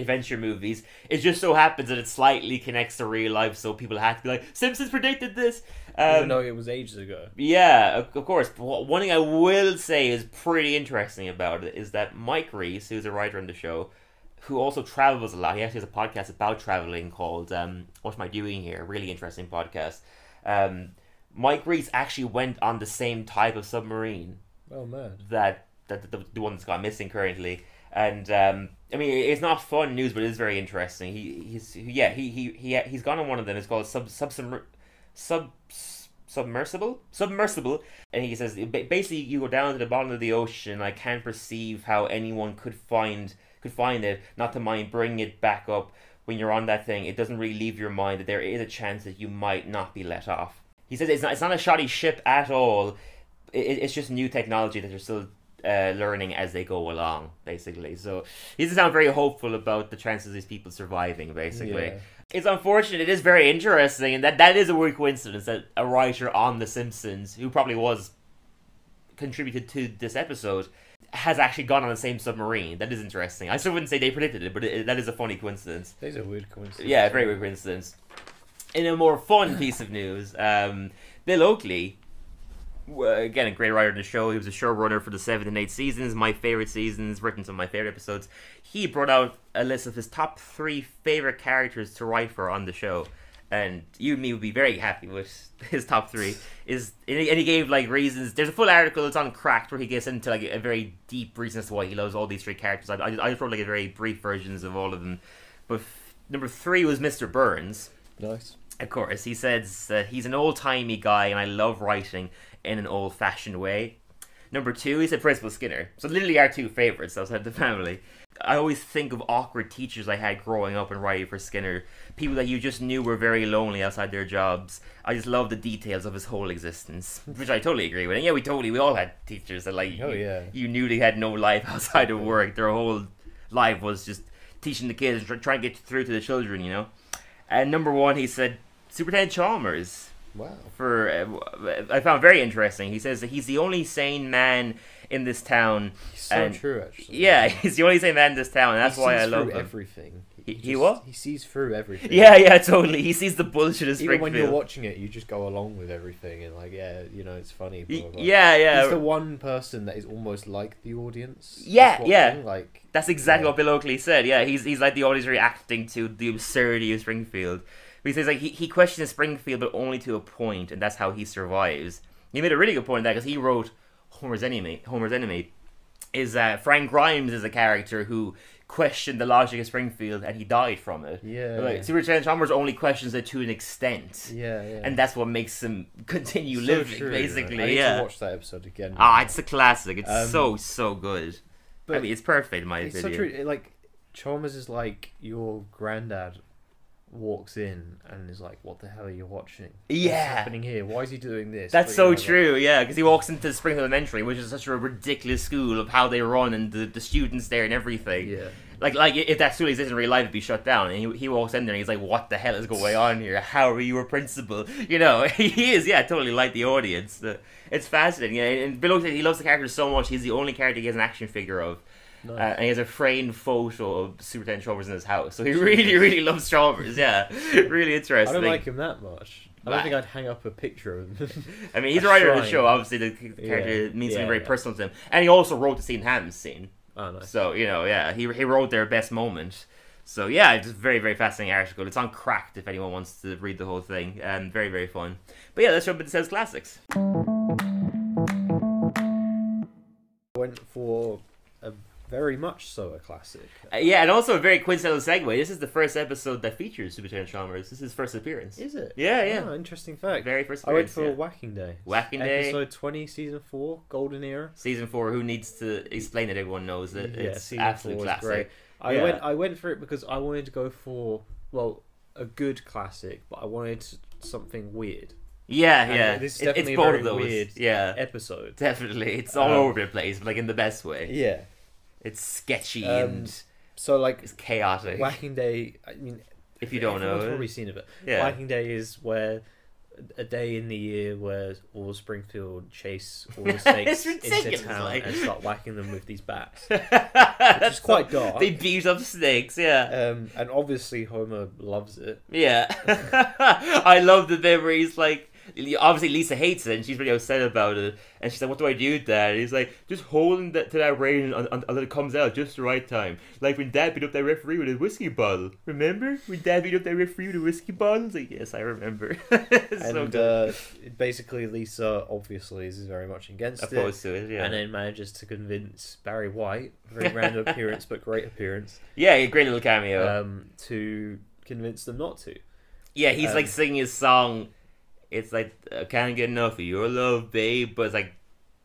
adventure movies. It just so happens that it slightly connects to real life, so people have to be like, Simpsons predicted this. Even Um, though it was ages ago. yeah, of, of course. But one thing I will say is pretty interesting about it is that Mike Reiss, who's a writer on the show, who also travels a lot, he actually has a podcast about traveling called um, "What Am I Doing Here?" Really interesting podcast. Um, Mike Reiss actually went on the same type of submarine Oh man. that that the, the one that's gone missing currently. And um, I mean, it's not fun news, but it is very interesting. He he's yeah he he he he's gone on one of them. It's called sub sub sub submersible submersible, and he says basically you go down to the bottom of the ocean. I can't perceive how anyone could find could find it. Not to mind bringing it back up when you're on that thing. It doesn't really leave your mind that there is a chance that you might not be let off. He says it's not it's not a shoddy ship at all. It, it's just new technology that they're still uh, learning as they go along, basically. So he doesn't sound very hopeful about the chances of these people surviving, basically. Yeah. It's unfortunate. It is very interesting, and that, that is a weird coincidence that a writer on The Simpsons, who probably was contributed to this episode, has actually gone on the same submarine. That is interesting. I still wouldn't say they predicted it, but it, that is a funny coincidence. These are weird coincidences. Yeah, very weird coincidence. In a more fun piece of news, um, Bill Oakley, again a great writer in the show. He was a showrunner for the seventh and eighth seasons, my favorite seasons, written some of my favorite episodes. He brought out a list of his top three favorite characters to write for on the show, and you and me would be very happy with (laughs) his top three. Is and he gave like reasons. There's a full article. It's on Cracked where he gets into like a very deep reason as to why he loves all these three characters. I, I, just wrote like a very brief versions of all of them. But f- number three was Mr. Burns. Nice. Of course, he says that he's an old timey guy and I love writing in an old fashioned way. Number two, he said Principal Skinner. So literally our two favorites outside the family. I always think of awkward teachers I had growing up and writing for Skinner. People that you just knew were very lonely outside their jobs. I just love the details of his whole existence, which I totally agree with. And yeah, we totally, we all had teachers that like, Oh, you, yeah. you knew they had no life (laughs) outside of work. Their whole life was just teaching the kids, try, trying to get through to the children, you know. And number one, he said Superintendent Chalmers Wow. for uh, I found very interesting. He says that he's the only sane man in this town. So and- true, actually. Yeah, (laughs) he's the only sane man in this town, and that's why I love him. everything. He- he just- what? He sees through everything. Yeah, yeah, (laughs) totally. He sees the bullshit of Even when you're watching it, you just go along with everything and like, yeah, you know, it's funny. Blah, blah, blah. yeah, yeah. He's the one person that is almost like the audience. Yeah, yeah. Like, That's exactly Yeah. what Bill Oakley said. Yeah, he's he's like the audience reacting to the absurdity of Springfield. He says like he, he questions Springfield, but only to a point, and that's how he survives. He made a really good point there because he wrote Homer's enemy. Homer's enemy is that Frank Grimes is a character who questioned the logic of Springfield, and he died from it. Yeah. like Superintendent Chalmers only questions it to an extent, yeah, yeah. and that's what makes him (laughs) continue So living. true. Basically, I need yeah. to watch that episode again. Ah, it's a classic. It's Um, so so good. I mean, it's perfect in my it's opinion. so true. It, like Chalmers is like your granddad walks in and is like, "What the hell are you watching? What's Yeah. happening here? Why is he doing this?" That's But, so know, like- true, yeah, because he walks into Springfield Elementary, which is such a ridiculous school of how they run and the, the students there and everything. Yeah. Like, like if that school exists in real life, it'd be shut down. And he, he walks in there and he's like, "What the hell is going on here? How are you a principal?" (laughs) You know, (laughs) he is, yeah, totally like the audience. It's fascinating. Yeah, and Bill he loves the character so much. He's the only character he has an action figure of. Nice. Uh, and he has a framed photo of Superintendent Chalmers in his house. So he really, really loves Chalmers. Yeah, (laughs) really interesting. I don't like him that much. I don't think I'd hang up a picture of him. (laughs) I mean, he's A writer of the show. Obviously, the character Yeah. means something very yeah. personal to him, and he also wrote the Steamed Hams scene. oh, nice. So you know, yeah, he he wrote their best moment. So yeah, it's a very very fascinating article. It's on Cracked if anyone wants to read the whole thing. Um, very very fun. But yeah, let's jump into Seb's Classics. went for a very much so a classic. Uh, yeah, and also a very coincidental segue. This is the first episode that features Superintendent Chalmers. This is his first appearance. Is it? Yeah, yeah. Oh, interesting fact. Very first I went for yeah. Whacking Day. Whacking Day. Episode 20, season 4, Golden Era. Season four. Who needs to explain it? Everyone knows it. Yeah, it's season absolute four classic. great. I Yeah. went I went for it because I wanted to go for well a good classic, but I wanted something weird. Yeah, And yeah. this is It- definitely it's a very weird Yeah, episode. definitely. It's all Um, over the place, but like in the best way. Yeah. It's sketchy Um, and So like it's chaotic. Whacking Day. I mean, if you don't know, know, probably it. seen of it. Yeah. Whacking Day is where a day in the year where all Springfield chase all the snakes into town like- and start whacking them with these bats. (laughs) That's is quite dark. They beat up snakes. Yeah. Um, and obviously Homer loves it. Yeah, (laughs) (laughs) I love the memories like, obviously Lisa hates it and she's really upset about it, and she's like, "What do I do that?" And he's like, "Just holding that to that un- until it comes out just the right time, like when Dad beat up that referee with a whiskey bottle. Remember when Dad beat up that referee with a whiskey bottle?" It's like, "Yes, I remember." (laughs) So and uh, basically Lisa obviously is very much against it. To it, yeah. And then manages to convince Barry White, very random (laughs) appearance but great appearance, yeah, a great little cameo. um, to convince them not to. yeah, he's like um, singing his song. It's like I can't get enough of your love, babe, but it's like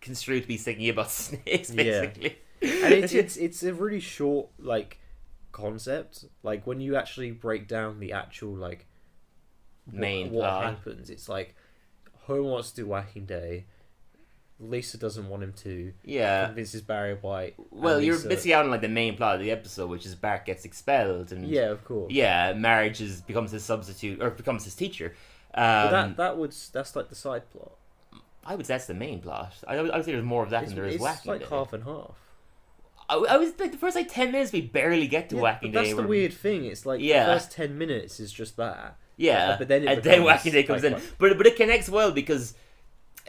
construed to be singing about (laughs) snakes, Yeah. basically. And it's, (laughs) it's it's a really short like concept. Like when you actually break down the actual like Main what, plot. happens, it's like Homer wants to do Whacking Day. Lisa doesn't want him to. yeah. Convinces Barry White. Well, you're missing out on like the main plot of the episode, which is Bart gets expelled, and Yeah, of course. yeah, Marge is becomes his substitute or becomes his teacher. Um, that that would that's like the side plot. I would say that's the main plot. I, would- I would say there's more of that It's, than there is Whacking it's like Day. half and half. I, I was like the first like ten minutes we barely get to Yeah, Whacking but that's Day. the weird thing. It's like Yeah. the first ten minutes is just that. Yeah, But- but then and then Whacking Day comes like, in, but but it connects well because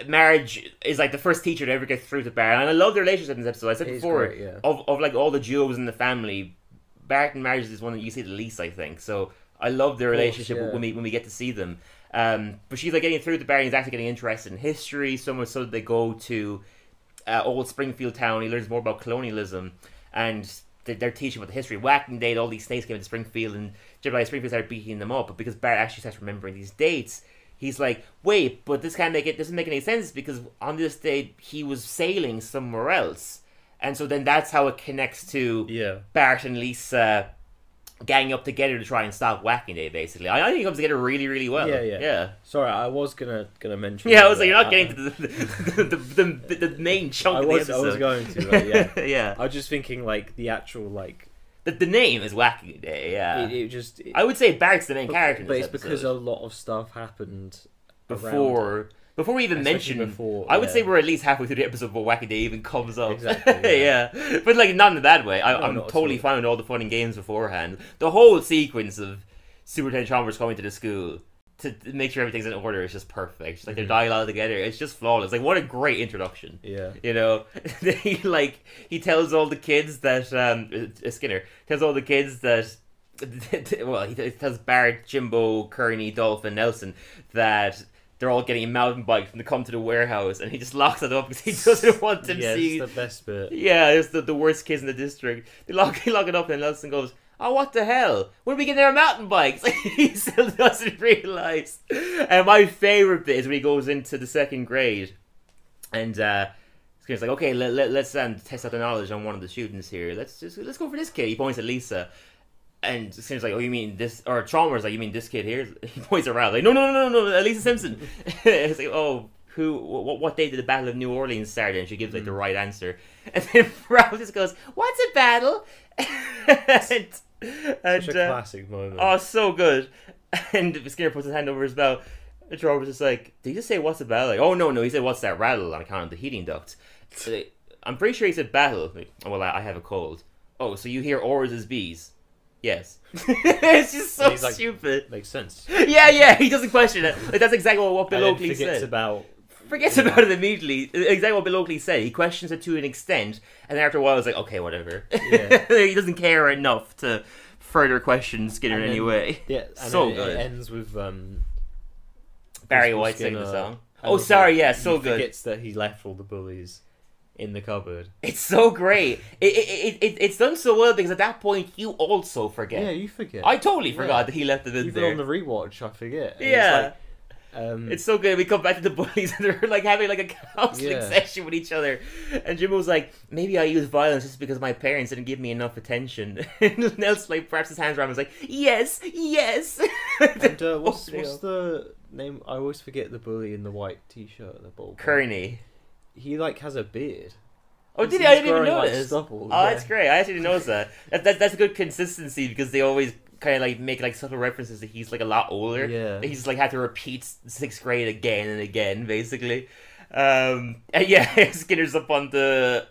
Marge is like the first teacher to ever get through to Bart, and I love the relationship in this episode. I said It before great, yeah. of of like all the duos in the family, Bart and Marge is one that you see the least, I think. So I love their course, relationship yeah. when we when we get to see them. Um, but she's like getting through the Barry. He's actually getting interested in history, so much so that they go to uh, old Springfield town. He learns more about colonialism, and they- they're teaching about the history. Whacking date, all these snakes came to Springfield, and Jebediah Springfield started beating them up. But because Bart actually starts remembering these dates, he's like, "Wait, but this can't make it. Doesn't make any sense because on this date he was sailing somewhere else." And so then that's how it connects to Yeah. Bart and Lisa ganging up together to try and stop Whacking Day. Basically, I, I think it comes together really, really well. Yeah, yeah. yeah. Sorry, I was gonna gonna mention. Yeah, I was like, you're not uh, getting to the the, the, the, the main chunk I of was I was going to. But yeah. (laughs) yeah. I was just thinking like the actual like The, the name is Whacking Day, yeah. it, it just it, I would say Bart's the main but, character in but it's because a lot of stuff happened before before we even Especially mention before, I would yeah. say we're at least halfway through the episode before Whacking Day even comes up. Exactly, (laughs) yeah. But like not in bad way. I, No, not totally fine with all the fun and games beforehand. The whole sequence of Superintendent Chalmers coming to the school to, make sure everything's in order is just perfect. Like their Mhm. dialogue together, it's just flawless. Like what a great introduction. Yeah. You know, (laughs) he like he tells all the kids that um uh, Skinner tells all the kids that (laughs) well he tells Bart, Jimbo, Kearney, Dolphin, Nelson that they're all getting a mountain bike from to come to the warehouse, and he just locks it up because he (laughs) doesn't want them yeah, seeing. it's the best bit. Yeah, it's the, the worst kids in the district. They lock, (laughs) they lock it up, and Nelson goes, Oh, what the hell? When are we getting our mountain bikes? (laughs) he still doesn't realize. And my favorite bit is when he goes into the second grade, and uh, Skinner's like, "Okay, let, let, let's um, test out the knowledge on one of the students here. Let's just let's go for this kid." He points at Lisa, and Skinner's like, "Oh, you mean this?" Or Chalmers like, "You mean this kid here?" (laughs) He points around like, "No, no, no, no, no, Lisa Simpson." (laughs) it's like, "Oh." Who? What, what day did the Battle of New Orleans start? And she gives like the right answer, (laughs) and then Ralph just goes, "What's a battle?" and, and, Such a uh, classic moment. Oh, so good. And Skinner puts his hand over his belt. And Robert's just like, did you just say what's a battle? Like, oh no, no, he said what's that rattle on account of the heating duct. So, I'm pretty sure he said battle. Like, oh, well, I, I have a cold. Oh, so you hear oars as bees? Yes. (laughs) it's just so he's like- stupid. Makes sense. (laughs) Yeah, yeah, he doesn't question it. Like, that's exactly what, what Bill Oakley forgets said. about Forgets about it immediately. Exactly what Bill Oakley said. He questions it to an extent, and then after a while, it's like, okay, whatever. Yeah. (laughs) he doesn't care enough to further question Skinner in any way. yeah. And So it- good. It ends with um Barry White singing the song. Oh, sorry, yeah, so good. Forgets that he left all the bullies in the cupboard. It's so great. It, it, it, it, it's done so well because at that point you also forget. Yeah, you forget. I totally forgot Yeah. that he left it in Even there. on the rewatch, I forget. And it's Yeah. like- Um, It's so good. We come back to the bullies (laughs) and they're like having like a counseling Yeah. session with each other. And Jimbo's like, maybe I use violence just because my parents didn't give me enough attention. (laughs) and Nels like wraps his hands around and is like, yes, yes. and uh, (laughs) what's Oh, what's the name? I always forget the bully in the white t-shirt, the bald. guy. Kearney. He like has a beard. Oh, did he? I didn't even like, notice. stubble, Oh, yeah. that's great. I actually didn't notice that. (laughs) that, that that's a good consistency because they always kind of like make like subtle references that he's like a lot older. Yeah. He's like had to repeat sixth grade again and again, basically. Um, and (laughs) yeah, (laughs) Skinner's up on the.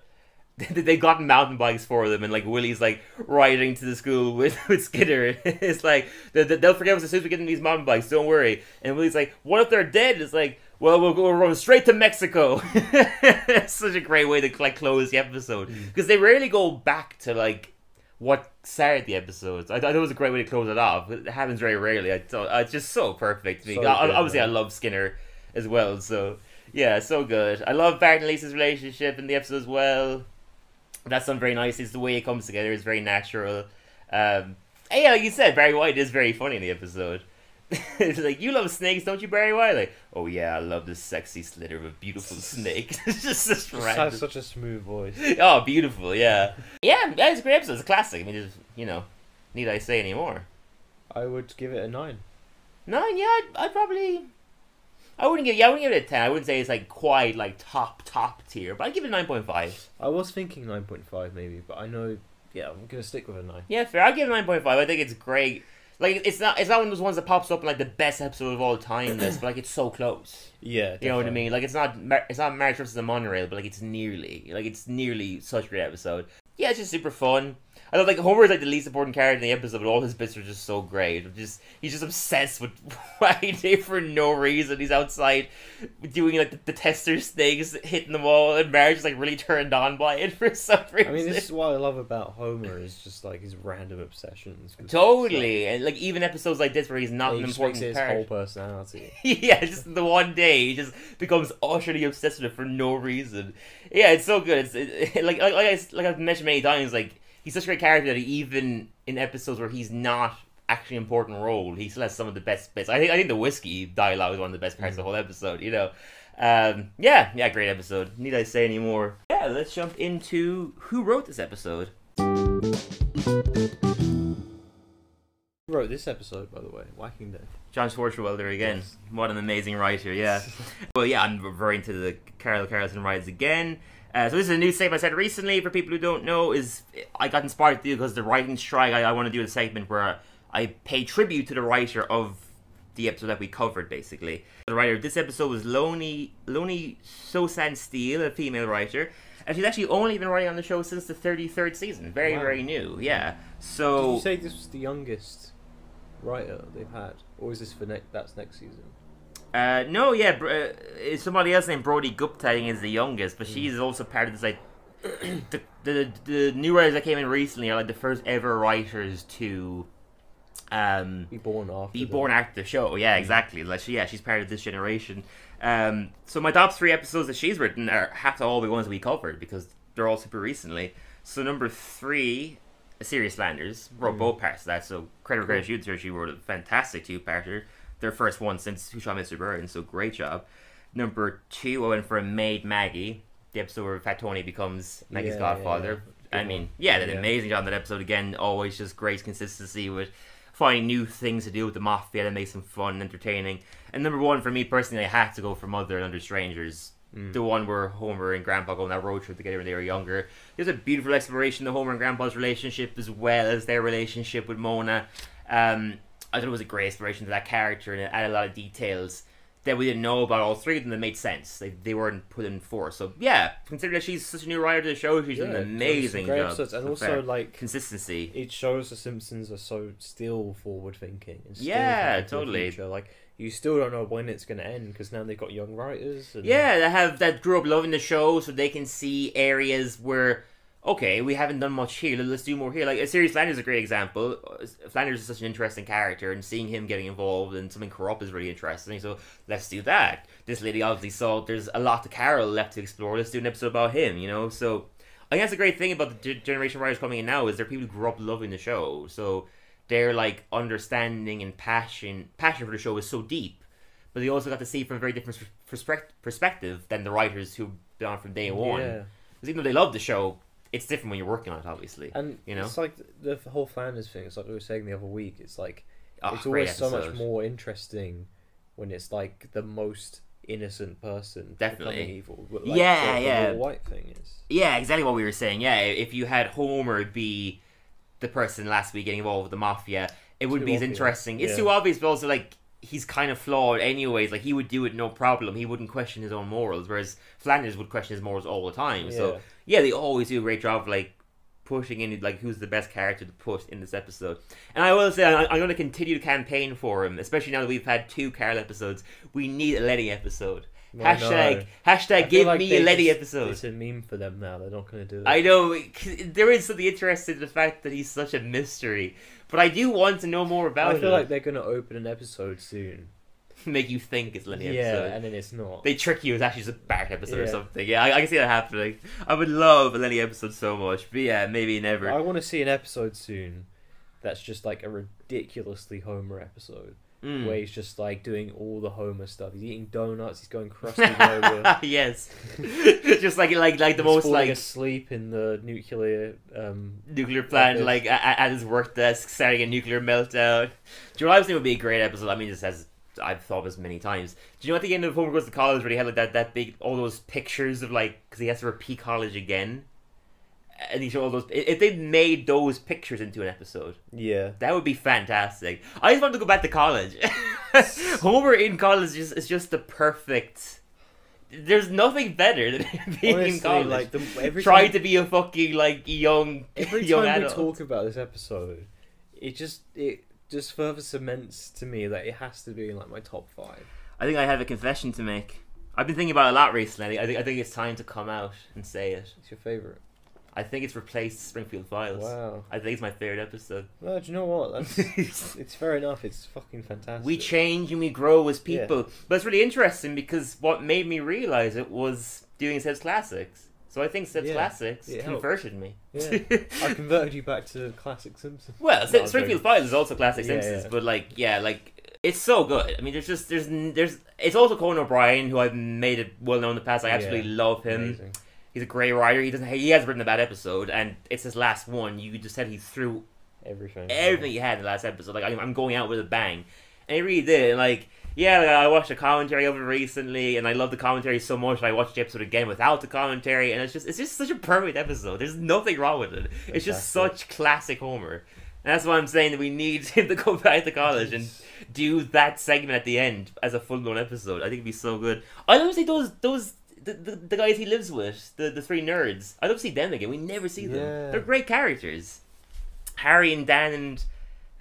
They got mountain bikes for them, and like Willie's like riding to the school with, with Skinner. It's like they- they- they'll forget us as soon as we get in these mountain bikes. Don't worry. And Willie's like, "What if they're dead?" It's like, "Well, we'll go we'll straight to Mexico." (laughs) such a great way to like close the episode because they rarely go back to like what started the episodes. I thought it was a great way to close it off. It happens very rarely. I thought uh, it's just so perfect. to me. So good, Obviously, I love Skinner as well. So yeah, so good. I love Bart and Lisa's relationship in the episode as well. That's done very nicely. It's the way it comes together. It's very natural. Um, and yeah, like you said, Barry White is very funny in the episode. (laughs) it's like you love snakes, don't you, Barry White? Like, oh yeah, I love this sexy slither of a beautiful (laughs) snake. (laughs) it's just such Just random. has such a smooth voice. Oh, beautiful, yeah. Yeah, yeah, it's a great episode. It's a classic. I mean, there's, you know, need I say any more? I would give it a nine. Nine, yeah, I'd, I'd probably. I wouldn't give. Yeah, I wouldn't give it a ten. I wouldn't say it's like quite like top top tier, but I'd give it nine point five. I was thinking nine point five maybe, but I know. Yeah, I'm gonna stick with a nine. Yeah, fair. I'll give it nine point five. I think it's great. Like it's not it's not one of those ones that pops up in like the best episode of all time list, but like it's so close. (clears throat) Yeah, You know what I mean? Like it's not it's not Marge versus the Monorail, but like it's nearly like it's nearly such a great episode. Yeah, it's just super fun. I love like Homer is like the least important character in the episode, but all his bits are just so great. Just he's just obsessed with (laughs) Friday for no reason. He's outside doing like the, the tester snakes, hitting the wall, and Marge is like really turned on by it for some reason. I mean, this is what I love about Homer is just like his random obsessions. Totally, and like even episodes like this where he's not an he just makes important it his whole personality. (laughs) yeah, just the one day he just becomes utterly obsessed with it for no reason. Yeah, it's so good. It's it, (laughs) like like like, I, like I've mentioned many times. Like he's such a great character that even in episodes where he's not actually an important role, he still has some of the best bits. I think I think the whiskey dialogue is one of the best parts of the whole episode. You know. Um, yeah, yeah, great episode. Need I say any more? Yeah, let's jump into who wrote this episode. Who wrote this episode, by the way? Whacking Day. John Swartzwelder again. Yes. What an amazing writer, yeah. (laughs) well, yeah, I'm referring to the Carl Carlson rides again. Uh, so this is a new segment I said recently. For people who don't know, is I got inspired to do because the writing strike. I, I want to do a segment where I pay tribute to the writer of the episode that we covered, basically. The writer of this episode was Loni Loni Sosthand Steele, a female writer, and she's actually only been writing on the show since the 33rd season. Very, Wow. very new, yeah. So Did you say this was the youngest writer they've had, or is this for next? That's next season. Uh, no, yeah, br- uh, somebody else named Broti Gupta is the youngest, but she's also part of this like (clears throat) the, the the new writers that came in recently are like the first ever writers to um Be born after. be them. born after the show. Yeah, exactly. Like she, yeah, she's part of this generation. Um, so my top three episodes that she's written are have to all be ones we covered because they're all super recently. So number three, Sirius Flanders wrote both parts of that. So credit where credit due to her, she wrote a fantastic two-parter. Their first one since Who Shot Mr. Burns, so great job. Number two, I went for Maid Maggie, the episode where Fat Tony becomes Maggie's Yeah, godfather. yeah, yeah. I mean, yeah, did an amazing job in that episode again. Always just great consistency with finding new things to do with the mafia that makes them fun and entertaining. And number one for me personally, I had to go for Mother and Other Strangers. Mm. The one where Homer and Grandpa go on that road trip together when they were younger. There's a beautiful exploration of Homer and Grandpa's relationship as well as their relationship with Mona. Um, I thought it was a great exploration to that character and it added a lot of details that we didn't know about all three of them that made sense. They, they weren't put in force. So yeah, considering that she's such a new writer to the show, she's Yeah, done an amazing great job. episodes, and also fair. like consistency. it shows the Simpsons are so still forward thinking. still Yeah, to totally. Like you still don't know when it's gonna end because now they've got young writers. And Yeah, that have that grew up loving the show, so they can see areas where okay, we haven't done much here. Let's do more here. Like a Sirius Flanders is a great example. Uh, Flanders is such an interesting character, and seeing him getting involved in something corrupt is really interesting. So let's do that. This lady obviously saw there's a lot to Carl left to explore. Let's do an episode about him. You know, so I guess a great thing about the ge- generation writers coming in now is they're people who grew up loving the show. So their like understanding and passion passion for the show is so deep but they also got to see from a very different perspective than the writers who've been on from day one. Yeah. Because even though they love the show, it's different when you're working on it, obviously. And You know? it's like the whole Flanders thing. It's like we were saying the other week. It's like Oh, it's always so much more interesting when it's like the most innocent person Definitely. evil. Like, Yeah, the, yeah. White thing is. Yeah, exactly what we were saying. Yeah, if you had Homer be the person last week getting involved with the mafia, it would be as obvious. interesting. It's Yeah. too obvious, but also like he's kind of flawed anyways. Like he would do it no problem. He wouldn't question his own morals, whereas Flanders would question his morals all the time. So Yeah. they always do a great job of like pushing in like who's the best character to put in this episode. And I will say I, I'm going to continue to campaign for him, especially now that we've had two Carl episodes. We need a Lenny episode. I Hashtag hashtag give like me a Lenny just- episode. It's a meme for them now. They're not going to do it. I know there is something interesting in the fact that he's such a mystery, but I do want to know more about him. I feel him. like they're going to open an episode soon. (laughs) Make you think it's Lenny yeah, episode. and then it's not. They trick you. It's actually just a Bart episode or something. Yeah, I, I can see that happening. I would love a Lenny episode so much, but yeah, maybe never. I want to see an episode soon that's just like a ridiculously Homer episode Mm. where he's just like doing all the Homer stuff. He's eating donuts. He's going (laughs) crusty yoga. (laughs) yes, just like like like the he's most like asleep in the nuclear. Um, nuclear plant, Office. like at, at his work desk, starting a nuclear meltdown. Do you know what I was thinking would be a great episode? I mean, just as I've thought of this many times. Do you know at the end of Homer Goes to College where he had like that, that big, all those pictures of like, because he has to repeat college again? And he showed all those. If they made those pictures into an episode, yeah, that would be fantastic. I just want to go back to college. (laughs) Homer in college is, is just the perfect. There's nothing better than (laughs) being in honestly, college. like the, every trying time, to be a fucking like young every young time we talk about this episode, it just it just further cements to me that it has to be in like my top five. I think I have a confession to make. I've been thinking about it a lot recently. I think I think it's time to come out and say it. It's your favorite. I think it's replaced Springfield Files. Wow. I think it's my favorite episode. Well, do you know what? That's (laughs) it's fair enough. It's fucking fantastic. we change and we grow as Yeah. people. But it's really interesting because what made me realize it was doing Seb's Classics. So I think Seb's Yeah, Classics it helped. converted me. Yeah. (laughs) I converted you back to classic Simpsons. well, No, I'm Springfield. Files is also classic Yeah, Simpsons, yeah. but like, yeah, like it's so good. I mean, there's just there's n- there's it's also Conan O'Brien, who I've made it well known in the past. I absolutely love him. Amazing. He's a great writer. He doesn't. He has written a bad episode, and it's his last one. You just said he threw Everything. everything he had in the last episode. Like I'm I'm going out with a bang, and he really did. And like yeah, like, I watched a commentary of it recently, and I love the commentary so much. I watched the episode again without the commentary, and it's just it's just such a perfect episode. There's nothing wrong with it. It's just such classic Homer. And that's why I'm saying that we need (laughs) him to go back to college and do that segment at the end as a full blown episode. I think it'd be so good. I love to see those those the, the, the guys he lives with, the, the three nerds. I love to see them again. We never see them. They're great characters. Harry and Dan and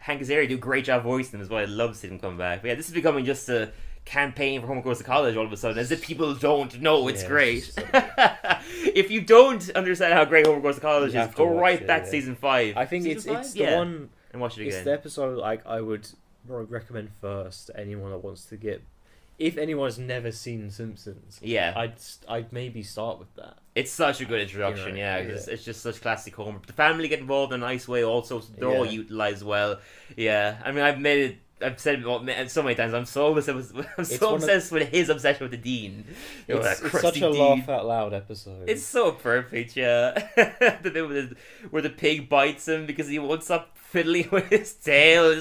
Hank Azaria do a great job voicing them as well. I love to see them come back. But yeah, this is becoming just a campaign for Homer Goes to College all of a sudden, as if people don't know it's Yeah, great. it's so (laughs) if you don't understand how great Homer Goes to College You is, go right it, back to season five. I think Season it's five? it's the Yeah. one. and watch it again. It's the episode like I would recommend first to anyone that wants to get. If anyone's never seen Simpsons, Yeah, I'd st- I'd maybe start with that. it's such a good introduction. Yeah, yeah. 'cause It's, just such classic Homer. The family get involved in a nice way. Also, they're all Yeah. utilized well. Yeah, I mean, I've made it. I've said it well- so many times. I'm so obsessed. (laughs) With, I'm It's so one of- obsessed with his obsession with the dean. You know, it's that it's crusty such a dean. laugh out loud episode. It's so perfect, yeah. (laughs) the bit where the, where the pig bites him because he won't stop fiddling (laughs) with his tail.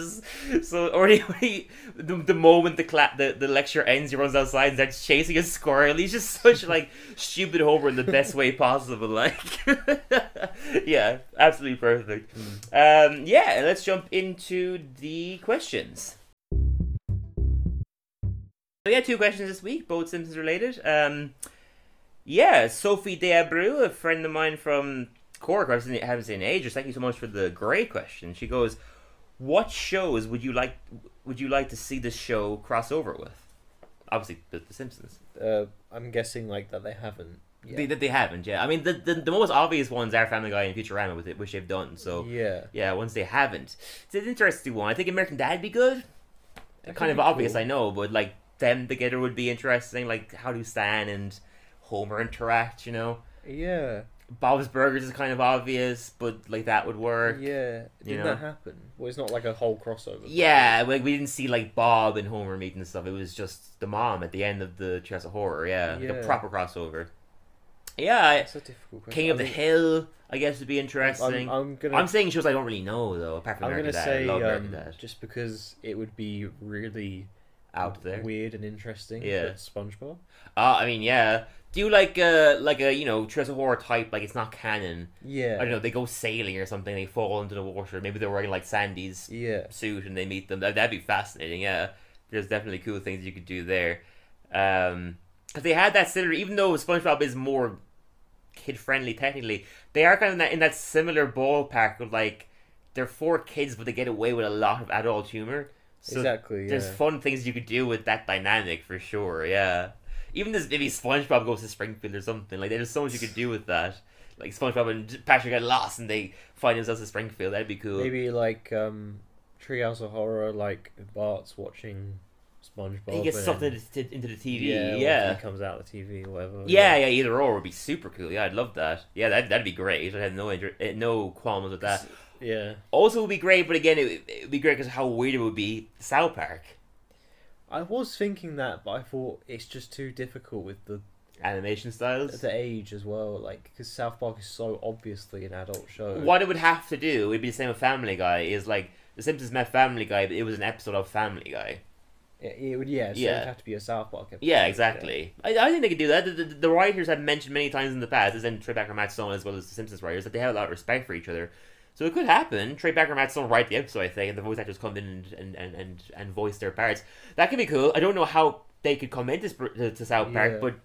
So, or he, he the, the moment the, cla- the the lecture ends, he runs outside and starts chasing a squirrel. He's just (laughs) such like stupid Homer in the best way (laughs) possible. Like, yeah, absolutely perfect. Um, yeah, let's jump into the questions. So yeah, two questions this week, both Simpsons related. Um, yeah, Sophie Deabreu, a friend of mine from I haven't seen- in ages. Thank you so much for the great question. She goes, "What shows would you like? Would you like to see this show cross over with? Obviously, the, the Simpsons. uh, I'm guessing like that they haven't. Yet. They, they haven't. Yeah, I mean, the, the the most obvious ones are Family Guy and Futurama, with it, which they've done. So yeah, yeah, once they haven't, it's an interesting one. I think American Dad would be good. That kind of obvious, cool. I know, but like them together would be interesting. Like how do Stan and Homer interact? You know. yeah. Bob's Burgers is kind of obvious, but like that would work. Yeah, did know? that happen? Well, it's not like a whole crossover. Yeah, like we didn't see like Bob and Homer meeting and stuff. It was just the mom at the end of the Chess of Horror. Yeah, like a proper crossover. Yeah, It's a difficult question. King of I the Hill, I guess would be interesting. I'm, I'm, I'm saying shows I don't really know though. Apart from I'm American gonna Dad, I say love um, Dad. just because it would be really out there. weird and interesting. Yeah. SpongeBob. Uh, I mean, yeah. Do you like uh like a you know of Horror type? Like it's not canon. Yeah. I don't know. They go sailing or something. They fall into the water. Maybe they're wearing like Sandy's Yeah. suit and they meet them. That, that'd be fascinating. Yeah, there's definitely cool things you could do there. Um, because they had that similar, even though SpongeBob is more kid friendly technically, they are kind of in that, in that similar ballpark of like they're for kids, but they get away with a lot of adult humor. So exactly. there's fun things you could do with that dynamic for sure. Yeah, even this maybe SpongeBob goes to Springfield or something. Like there's so much you could do with that. Like SpongeBob and Patrick get lost and they find themselves in Springfield. That'd be cool. Maybe like um, Treehouse of Horror, like Bart's watching SpongeBob. he gets sucked into, into the TV. Yeah. Yeah, He comes out of the TV or whatever. yeah, yeah. Either or would be super cool. Yeah, I'd love that. Yeah, that that'd be great. I had no inter- eh, no qualms with that. Yeah. Also, would be great, but again, it it would be great because how weird it would be. South Park I was thinking that, but I thought it's just too difficult with the animation styles. the age as well. Like because South Park is so obviously an adult show. What it would have to do, it'd be the same with Family Guy. Is like The Simpsons met Family Guy, but it was an episode of Family Guy. It, it would yeah. So Yeah. it'd have to be a South Park episode. Yeah, exactly. I, I think they could do that. The, the, the writers have mentioned many times in the past, as in Trey Parker, Matt Stone, as well as the Simpsons writers, that they have a lot of respect for each other. So it could happen. Trey Parker, might still write the episode, I think, and the voice actors come in and, and, and, and, voice their parts. That could be cool. I don't know how they could come into to, to South Park, Yeah. but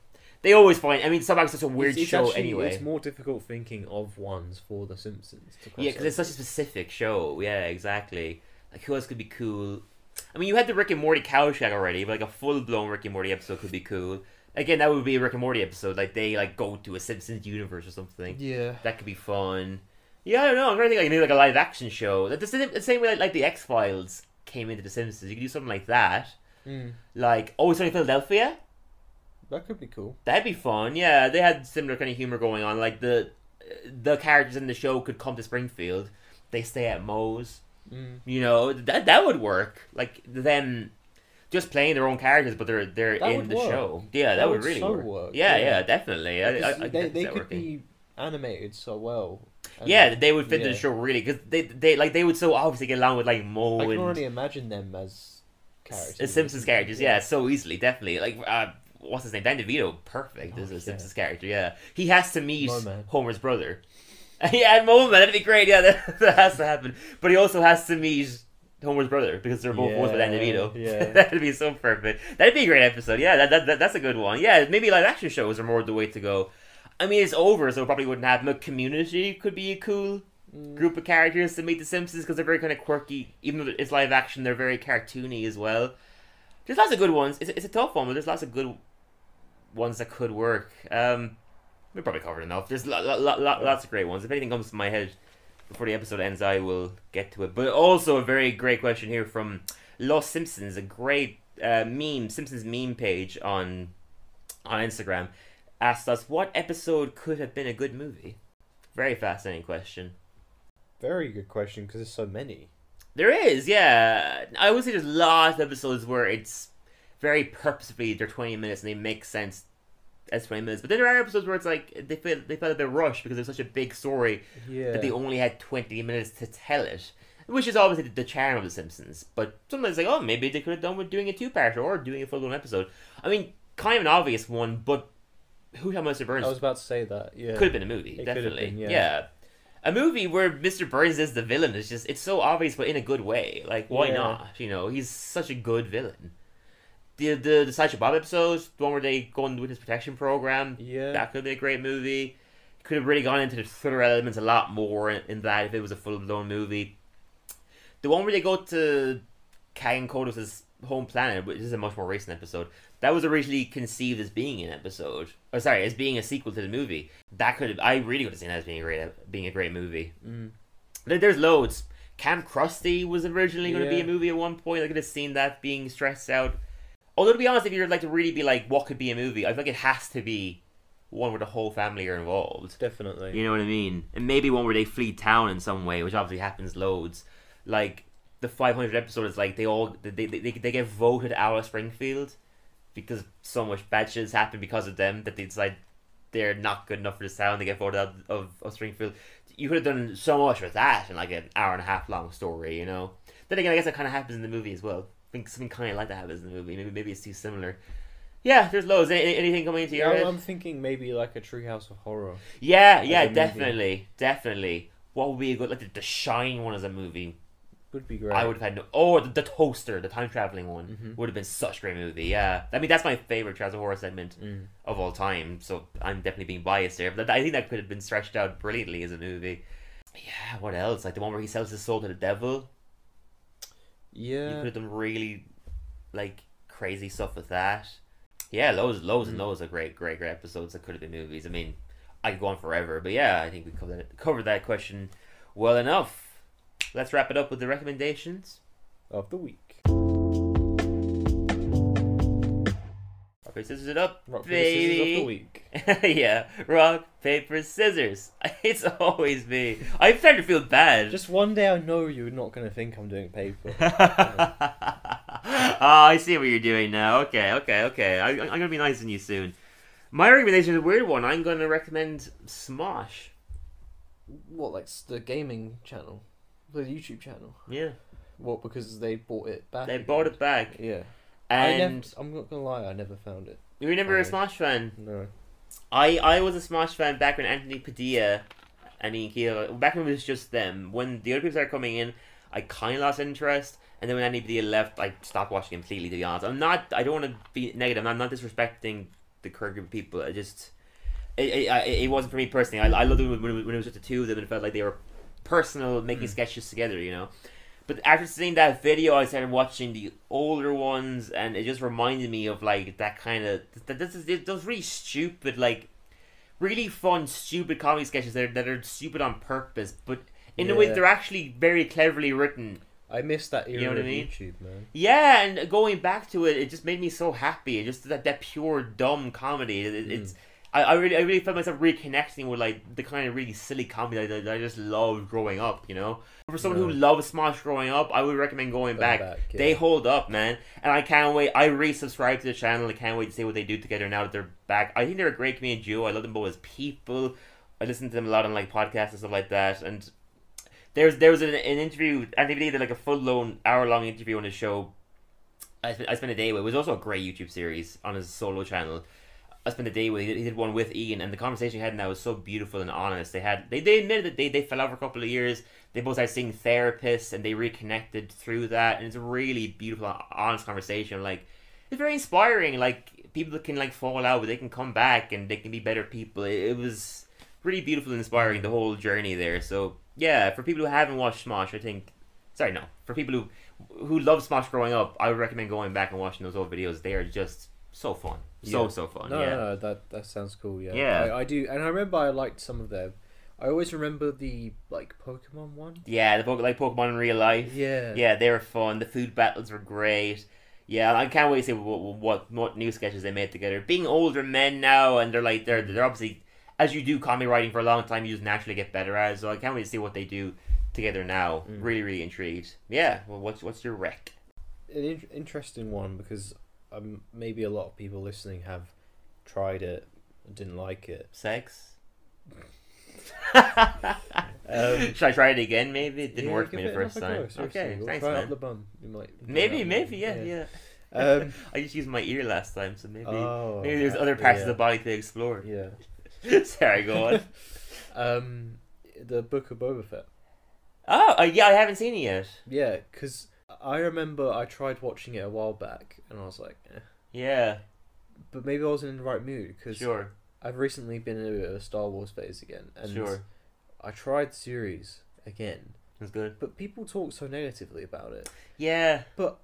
they always find. I mean, South Park's such a weird It's- it's show actually- anyway. It's more difficult thinking of ones for The Simpsons. Yeah, because it's such a specific show. Yeah, exactly. Like, who else could be cool? I mean, you had the Rick and Morty Couch Gag already, but like a full blown Rick and Morty episode could be cool. Again, that would be a Rick and Morty episode. Like they like go to a Simpsons universe or something. Yeah. That could be fun. Yeah, I don't know. I'm trying to think like maybe like a live action show. That the same, the same way like, like the X Files came into the Simpsons. You could do something like that. Mm. Like Oh, it's only Philadelphia. That could be cool. That'd be fun. Yeah, they had similar kind of humor going on. Like the the characters in the show could come to Springfield. They stay at Moe's. Mm. You know that that would work. Like them just playing their own characters, but they're they're That in the work. show. Yeah, that, That would would really so work. work, Yeah, yeah. yeah, definitely. I, I, I, they they that could working. be animated so well. And Yeah, they would fit yeah. the show really because they they like they would so obviously get along with like Moe I can and already imagine them as characters. Simpsons characters. Yeah, so easily, definitely. Like uh, what's his name? Dan DeVito, perfect as Oh, a yeah. Simpsons character. Yeah, he has to meet Mo-Man. Homer's brother. (laughs) yeah, Mo Man, that'd be great. Yeah, that, (laughs) that has to happen. But he also has to meet Homer's brother because they're both voiced by Dan Yeah, DeVito. yeah. (laughs) that'd be so perfect. That'd be a great episode. Yeah, that, that, that that's a good one. Yeah, maybe live action shows are more the way to go. I mean, it's over, so it probably wouldn't happen. But Community could be a cool Mm. group of characters to meet the Simpsons because they're very kind of quirky. Even though it's live action, they're very cartoony as well. There's lots of good ones. It's, it's a tough one, but there's lots of good ones that could work. Um, we probably covered enough. There's lo- lo- lo- lo- lots of great ones. If anything comes to my head before the episode ends, I will get to it. But also a very great question here from Lost Simpsons, a great uh, meme Simpsons meme page on on Instagram, asked us what episode could have been a good movie. Very fascinating question. Very good question because there's so many. There is, yeah. I would say there's lots of episodes where it's very purposefully they're 20 minutes and they make sense as 20 minutes. But then there are episodes where it's like they feel they felt a bit rushed because there's such a big story Yeah. that they only had 20 minutes to tell it. Which is obviously the charm of The Simpsons. But sometimes like, oh, maybe they could have done with doing a two-parter or doing a full-blown episode. I mean, kind of an obvious one, but Who Shot Mr. Burns I was about to say that. Yeah. could have been a movie, It definitely. been, yeah. yeah. A movie where Mr. Burns is the villain is just it's so obvious but in a good way. Like why Yeah. not? You know, he's such a good villain. The the the Sideshow Bob episodes, the one where they go into witness protection program, Yeah. that could be a great movie. Could have really gone into the thriller elements a lot more in, in that if it was a full blown movie. The one where they go to Kang Kodos' home planet, which is a much more recent episode, that was originally conceived as being an episode, or sorry, as being a sequel to the movie. That could have, I really would have seen that as being a great, being a great movie. Mm. There- There's loads. Camp Krusty was originally going to be a movie at one point. I could have seen that being stressed out. Although to be honest, if you're like to really be like, what could be a movie? I feel like it has to be one where the whole family are involved. Definitely. You know what I mean? And maybe one where they flee town in some way, which obviously happens loads. Like the 500 episode is like they all they they, they, they get voted out of Springfield because so much bad shit has happened because of them that they decide they're not good enough for this town. They get voted out of, of Springfield. You could have done so much with that in like an hour and a half long story, you know. Then again, I guess that kind of happens in the movie as well. I think something kind of like that happens in the movie. Maybe maybe it's too similar. Yeah, there's loads. Any, anything coming into your Yeah, head? I'm thinking maybe like a Treehouse of Horror. Yeah, yeah, a movie. definitely, definitely. What would be a good like the, the Shine one as a movie? Would be great. I would have had no. Oh, the, the Toaster, the time traveling one, Mm-hmm. would have been such a great movie. Yeah, I mean that's my favorite Treehouse of Horror segment Mm. of all time. So I'm definitely being biased there, but I think that could have been stretched out brilliantly as a movie. Yeah, what else? Like the one where he sells his soul to the devil. Yeah, you could have done really like crazy stuff with that. Yeah, loads, loads, Mm. and loads of great, great, great episodes that could have been movies. I mean, I could go on forever, but yeah, I think we covered that, covered that question well enough. Let's wrap it up with the recommendations. Of the week. Rock paper scissors it up, Rock, paper, scissors baby. of the week. (laughs) yeah, rock paper scissors. (laughs) It's always me. I'm starting to feel bad. Just one day I know you're not going to think I'm doing paper. oh, (laughs) I see what you're doing now. Okay, okay, okay. I, I'm gonna be nice on you soon. My recommendation is a weird one. I'm gonna recommend Smosh. what, like the gaming channel? The YouTube channel? Yeah, What, because they bought it back? they again? bought it back, Yeah. and I never, I'm not going to lie, I never found it. you were never a Smosh fan. No. I I was a Smosh fan back when Anthony Padilla and Ian Hecox, back when it was just them. When the other people started coming in, I kind of lost interest. And then when Anthony Padilla left, I stopped watching completely. To be honest, I'm not. I don't want to be negative. I'm not disrespecting the current group of people. I just it, it, I- it wasn't for me personally. I, I loved it when, when it was just the two of them. and It felt like they were personal, making hmm. sketches together. You know. But after seeing that video, I started watching the older ones, and it just reminded me of like that kind of that. This is those really stupid, like really fun, stupid comedy sketches that are, that are stupid on purpose, but in a way they're actually very cleverly written. I miss that era know what I mean? YouTube, man. Yeah, and going back to it, it just made me so happy. It Just that that pure dumb comedy. It, it- hmm. It's I, I really I really felt myself reconnecting with like the kind of really silly comedy that, that I just loved growing up. You know, for someone who Yeah. loved Smosh growing up, I would recommend going Going back. back, They hold up, man, and I can't wait. I resubscribed to the channel. I can't wait to see what they do together now that they're back. I think they're a great comedian duo. I love them both as people. I listen to them a lot on like podcasts and stuff like that, and there's there was an, an interview. Anthony Padilla did like a full blown hour long interview on his show. I spent, I spent a day with. It was also a great YouTube series on his solo channel. I spent a day with. He did, he did one with Ian, and the conversation he had now was so beautiful and honest. They had they they admitted that they they fell out for a couple of years. They both started seeing therapists, and they reconnected through that. And it's a really beautiful, honest conversation. Like it's very inspiring. Like people can like fall out, but they can come back and they can be better people. It, it was really beautiful and inspiring the whole journey there. So yeah, for people who haven't watched Smosh, I think. Sorry, no. For people who who love Smosh growing up, I would recommend going back and watching those old videos. They are just so fun, so Yeah. so fun. No, yeah. no, no, that that sounds cool. Yeah, Yeah. I, I do, and I remember I liked some of them. I always remember the like Pokemon one. Yeah, the like Pokemon in real life. Yeah. yeah, they were fun. The food battles were great. Yeah, I can't wait to see what, what what new sketches they made together. Being older men now, and they're like they're they're obviously as you do comedy writing for a long time, you just naturally get better at it. So I can't wait to see what they do together now. Mm. Really, really intrigued. Yeah. Well, what's what's your rec? An in- interesting one because um, maybe a lot of people listening have tried it and didn't like it. Sex. (laughs) Um, Should I try it again? Maybe it didn't yeah, work for me the first time. go, okay, We'll thanks, man. the bum. You might Maybe, maybe, the yeah, yeah. Um, (laughs) I just used my ear last time, so maybe Oh, maybe there's other parts of the body to explore. yeah. (laughs) Sorry, go on. Um, the Book of Boba Fett. oh, uh, yeah, I haven't seen it yet. Yeah, because I remember I tried watching it a while back and I was like, eh. Yeah, but maybe I wasn't in the right mood because sure, I've recently been in a bit of a Star Wars phase again, and sure. I tried the series again, That's good. but people talk so negatively about it. Yeah. But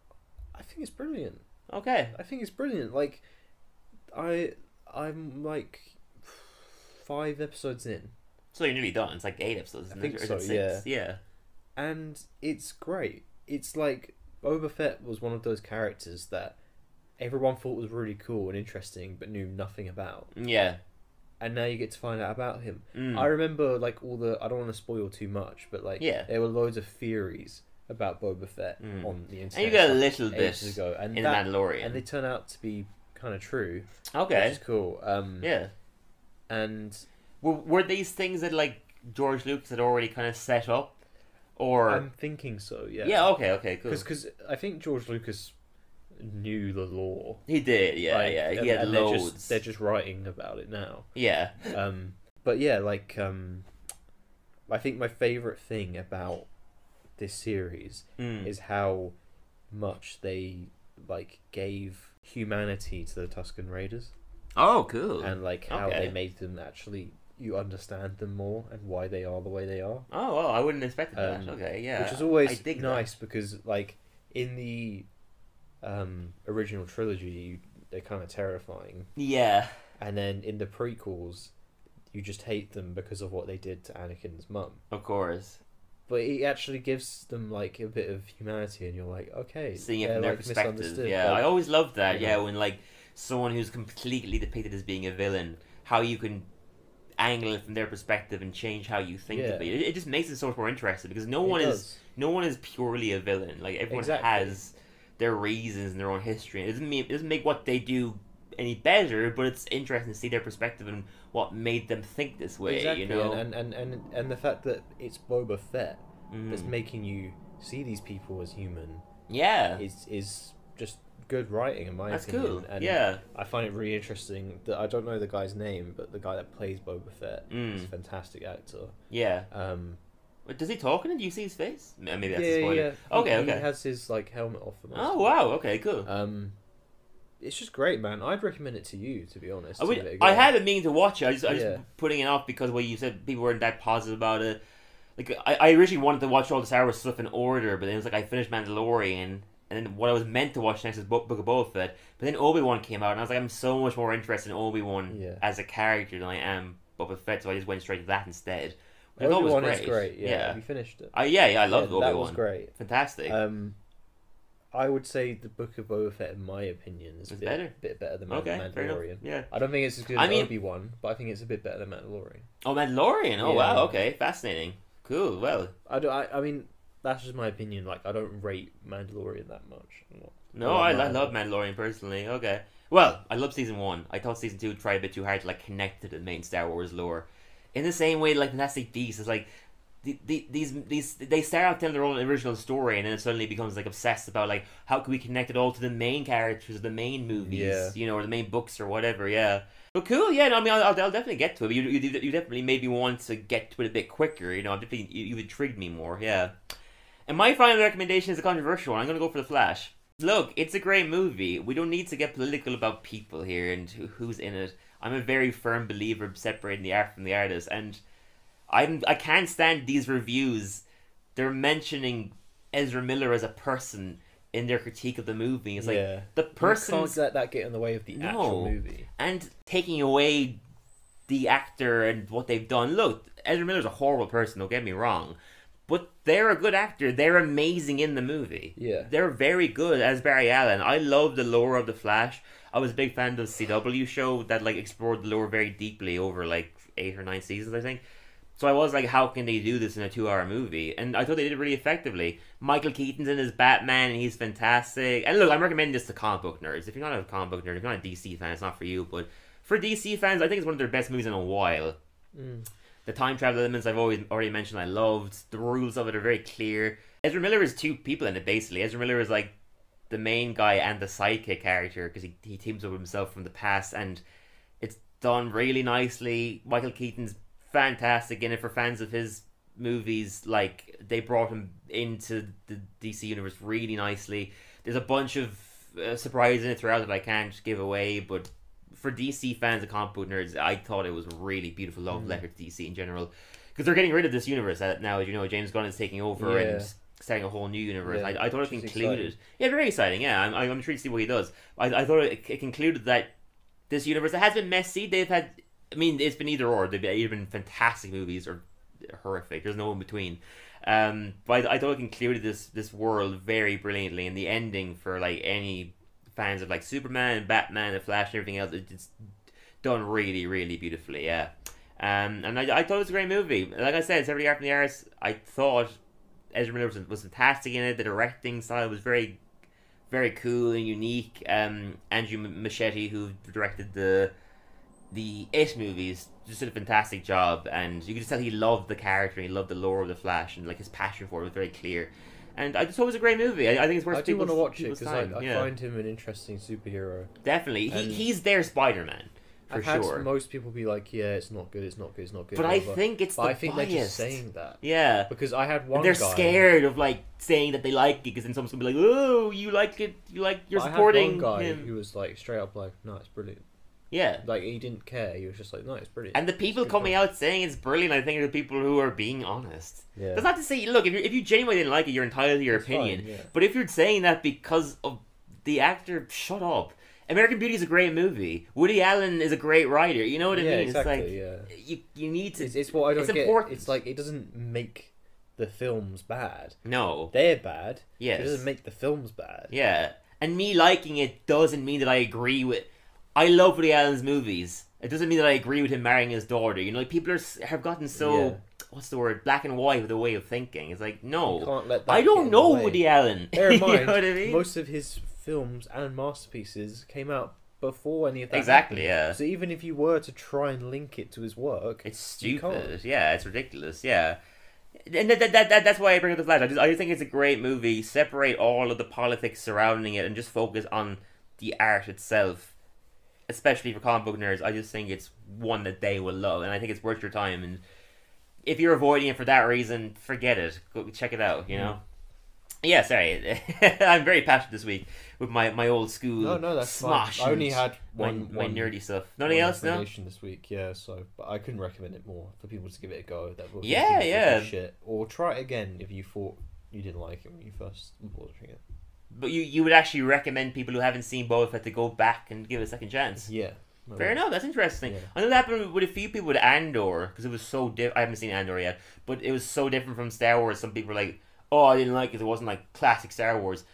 I think it's brilliant. Okay. I think it's brilliant. Like, I I'm like five episodes in, So you're nearly done. It's like eight episodes. I think it? So, six? Yeah. and it's great. It's like Boba Fett was one of those characters that everyone thought was really cool and interesting, but knew nothing about. Yeah. and now you get to find out about him. Mm. I remember like all the. I don't want to spoil too much, but like Yeah. there were loads of theories about Boba Fett Mm. on the internet. And you got a little bit ago, and in that- The Mandalorian. and they turn out to be kind of true. okay. which is cool. Um, Yeah. and Were, were these things that like George Lucas had already kind of set up, or I'm thinking so. Yeah. yeah. okay, okay, cool. Because I think George Lucas knew the lore. He did, yeah, like, yeah. He had and they're loads. just, they're just writing about it now. Yeah. Um, but yeah, like um, I think my favorite thing about this series Mm. is how much they like gave humanity to the Tusken Raiders Oh, cool. and like how Okay. they made them actually you understand them more and why they are the way they are. oh, well, I wouldn't expect that. Um, okay, yeah. which is always dig that. nice because like in the um, original trilogy they're kind of terrifying Yeah. and then in the prequels you just hate them because of what they did to Anakin's mum Of course. but it actually gives them like a bit of humanity and you're like okay Seeing it from their like, perspective. Yeah, Like, I always loved that. Yeah, know. when like someone who's completely depicted as being a villain, how you can angle it from their perspective and change how you think Yeah. of it. it. It just makes it so much more interesting because no it one is does. no one is purely a villain. Like everyone Exactly. has their reasons and their own history. It doesn't mean it doesn't make what they do any better, but it's interesting to see their perspective and what made them think this way. exactly You know, and, and, and, and the fact that it's Boba Fett that's Mm. making you see these people as human yeah, is is just good writing in my that's opinion cool. and yeah, I find it really interesting that I don't know the guy's name, but the guy that plays Boba Fett Mm. is a fantastic actor. yeah. Um, Wait, Does he talk in it? Do you see his face? Maybe that's yeah, a spoiler. yeah. Okay, he, okay. He has his like helmet off. For most Oh wow. Okay, cool. Um, it's just great, man. I'd recommend it to you, to be honest. I, to would, a I had been meaning to watch it. I just, I just Yeah. putting it off because what you said people weren't that positive about it. Like I, I originally wanted to watch all the Star Wars stuff in order, but then it was like I finished Mandalorian, and then what I was meant to watch next is Book, Book of Boba Fett. But then Obi Wan came out, and I was like, I'm so much more interested in Obi Wan Yeah. as a character than I am Boba Fett, so I just went straight to that instead. Which Obi was Wan great. is great. Yeah, yeah. You finished it? I, yeah, yeah, I loved yeah, Obi That was great. Fantastic. Um, I would say the Book of Boba Fett, in my opinion, is a bit better? bit better than okay. Mandalorian. Yeah. I don't think it's as good I as mean- Obi Wan, but I think it's a bit better than Mandalorian. Oh, Mandalorian. Oh Yeah. wow. Okay, fascinating. Cool. Well, I don't. I, I mean, that's just my opinion. Like, I don't rate Mandalorian that much. Not- No, I, I love Mandalorian personally. Okay. Well, I love season one. I thought season two tried a bit too hard to like connect to the main Star Wars lore. In the same way, like Fantastic Beasts is like the, the, these these they start out telling their own original story, and then it suddenly becomes like obsessed about like how can we connect it all to the main characters, of the main movies, Yeah. you know, or the main books or whatever. Yeah. But cool, yeah. No, I mean, I'll, I'll definitely get to it. You, you, you definitely made me want to get to it a bit quicker. You know, I'm definitely you, you've intrigued me more. Yeah. And my final recommendation is a controversial one. I'm going to go for The Flash. Look, it's a great movie. We don't need to get political about people here and who, who's in it. I'm a very firm believer of separating the art from the artist, and I'm I can't stand these reviews. They're mentioning Ezra Miller as a person in their critique of the movie. It's like yeah. the person can't let that get in the way of the No. actual movie. and taking away the actor and what they've done. Look, Ezra Miller's a horrible person. Don't get me wrong, but they're a good actor. They're amazing in the movie. Yeah. they're very good as Barry Allen. I love the lore of the Flash. I was a big fan of the CW show that like explored the lore very deeply over like eight or nine seasons, I think. So I was like, how can they do this in a two-hour movie? And I thought they did it really effectively. Michael Keaton's in his Batman, and he's fantastic. And look, I'm recommending this to comic book nerds. If you're not a comic book nerd, if you're not a DC fan, it's not for you. But for DC fans, I think it's one of their best movies in a while. Mm. The time travel elements I've always already mentioned, I loved. The rules of it are very clear. Ezra Miller is two people in it basically. Ezra Miller is like the main guy and the sidekick character because he, he teams up with himself from the past, and it's done really nicely. Michael Keaton's fantastic in it for fans of his movies. Like they brought him into the DC universe really nicely. There's a bunch of uh, surprises in it throughout that I can't give away, but for DC fans and comic book nerds, I thought it was a really beautiful Mm. love letter to DC in general because they're getting rid of this universe now. As you know, James Gunn is taking over Yeah. and starting a whole new universe. Yeah, I, I thought it concluded. exciting. Yeah, very exciting. Yeah, I'm, I'm intrigued to see what he does. I, I thought it, it concluded that this universe it has been messy. They've had, I mean, it's been either or. They've either been fantastic movies or horrific. There's no in between. Um, but I, I thought it concluded this this world very brilliantly, and the ending for like any fans of like Superman, Batman, the Flash, and everything else. It's done really, really beautifully. Yeah, um, and I, I thought it was a great movie. Like I said, every art from the arts. I thought Ezra Miller was, was fantastic in it. The directing style was very, very cool and unique. Um, Andrew Muschietti, who directed the the It movies, just did a fantastic job, and you could just tell he loved the character, and he loved the lore of the Flash, and like his passion for it was very clear. And I just thought it was a great movie. I, I think it's worth I do want to watch it because I. I yeah. find him an interesting superhero. Definitely, he, he's their Spider Man for I've had sure. most people be like, "Yeah, it's not good, it's not good, it's not good." but I think it's but the I think bias. they're just saying that yeah, because I had one. and they're guy, scared of like saying that they like it because then someone's gonna be like, "Oh, you like it? You like you're but I had one guy him." who was like straight up like, "No, it's brilliant." Yeah, Like he didn't care. He was just like, "No, it's brilliant." and the people coming point. out saying it's brilliant, I think, are the people who are being honest. yeah. That's not to say, look, if you if you genuinely didn't like it, you're entitled to your fine, opinion. yeah. But if you're saying that because of the actor, shut up. American Beauty is a great movie. Woody Allen is a great writer. You know what I yeah, mean? exactly. it's like yeah. you you need to. It's, it's what I don't it's get. important. It's like it doesn't make the films bad. no. They're bad. Yes. It doesn't make the films bad. Yeah, and me liking it doesn't mean that I agree with. I love Woody Allen's movies. It doesn't mean that I agree with him marrying his daughter. You know, like people are have gotten so Yeah. what's the word black and white with a way of thinking. It's like You no, can't let that I don't know. Woody Allen. (laughs) Bear in (laughs) you mind, know what I mean? most of his films and masterpieces came out before any of that. Exactly, happened. yeah. So even if you were to try and link it to his work, It's You stupid. Yeah, it's ridiculous. Yeah. And that, that, that, that, that's why I bring up the Flash. I just, I just think it's a great movie. Separate all of the politics surrounding it and just focus on the art itself. Especially for comic book nerds, I just think it's one that they will love, and I think it's worth your time. And if you're avoiding it for that reason, forget it. Go check it out. You mm-hmm. know. Yeah, sorry. (laughs) I'm very passionate this week with my, my old school. no, no, that's smosh fine. I only had my, one, my nerdy stuff. Nothing else, no. this week. Yeah, so but I couldn't recommend it more for people to give it a go. That Yeah, thinking it was yeah. Shit, or try it again if you thought you didn't like it when you first watching it. But you, you would actually recommend people who haven't seen Boba Fett to go back and give it a second chance. Yeah. Fair enough. That's interesting. Yeah. I know that happened with a few people with Andor because it was so different. I haven't seen Andor yet, but it was so different from Star Wars. Some people were like, "Oh, I didn't like it. It wasn't like classic Star Wars,"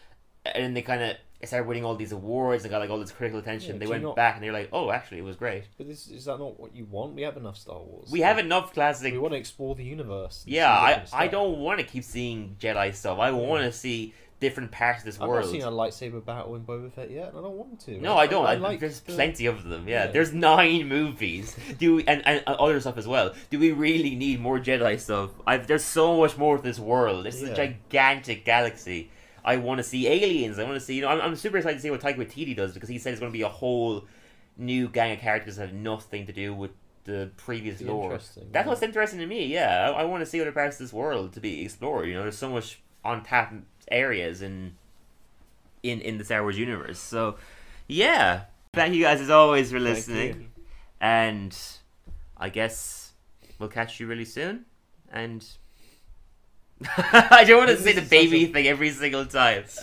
and then they kind of started winning all these awards and got like all this critical attention. Yeah, they went not- back and they were like, "Oh, actually, it was great. But this, is that not what you want? We have enough Star Wars. We have enough classic." We want to explore the universe. Yeah, I I don't want to keep seeing Jedi stuff. I want to see different parts of this I've world. not seen a lightsaber battle in Boba Fett yet, and I don't want to. No, I don't. I, like there's the- plenty of them. Yeah. Yeah. there's nine movies. Do we, and, and other stuff as well. Do we really need more Jedi stuff? I've, there's so much more of this world. This is a gigantic galaxy. I want to see aliens. I want to see. You know, I'm, I'm super excited to see what Taika Waititi does because he said it's going to be a whole new gang of characters that have nothing to do with the previous lore. That's yeah. what's interesting to me. Yeah, I, I want to see other parts of this world to be explored. You know, there's so much untapped areas in in in the Star Wars universe. So, yeah. Thank you guys as always for listening. And I guess we'll catch you really soon. And (laughs) I don't want to This say the baby a- thing every single time. (laughs) (laughs)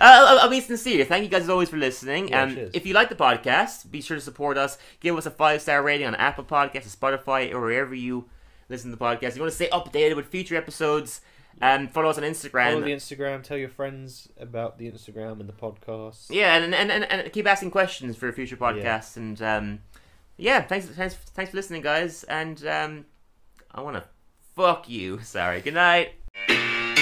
Uh, I'll, I'll be sincere. Thank you guys as always for listening. Yeah, um, if you like the podcast, be sure to support us. Give us a five star rating on Apple Podcasts, Spotify, or wherever you listen to the podcast. If you want to stay updated with future episodes, um, follow us on Instagram. Follow the Instagram. Tell your friends about the Instagram and the podcast. Yeah, and, and, and, and keep asking questions for a future podcasts. And um, yeah, thanks, thanks, thanks for listening, guys. And um, I want to fuck you. Sorry. Good night.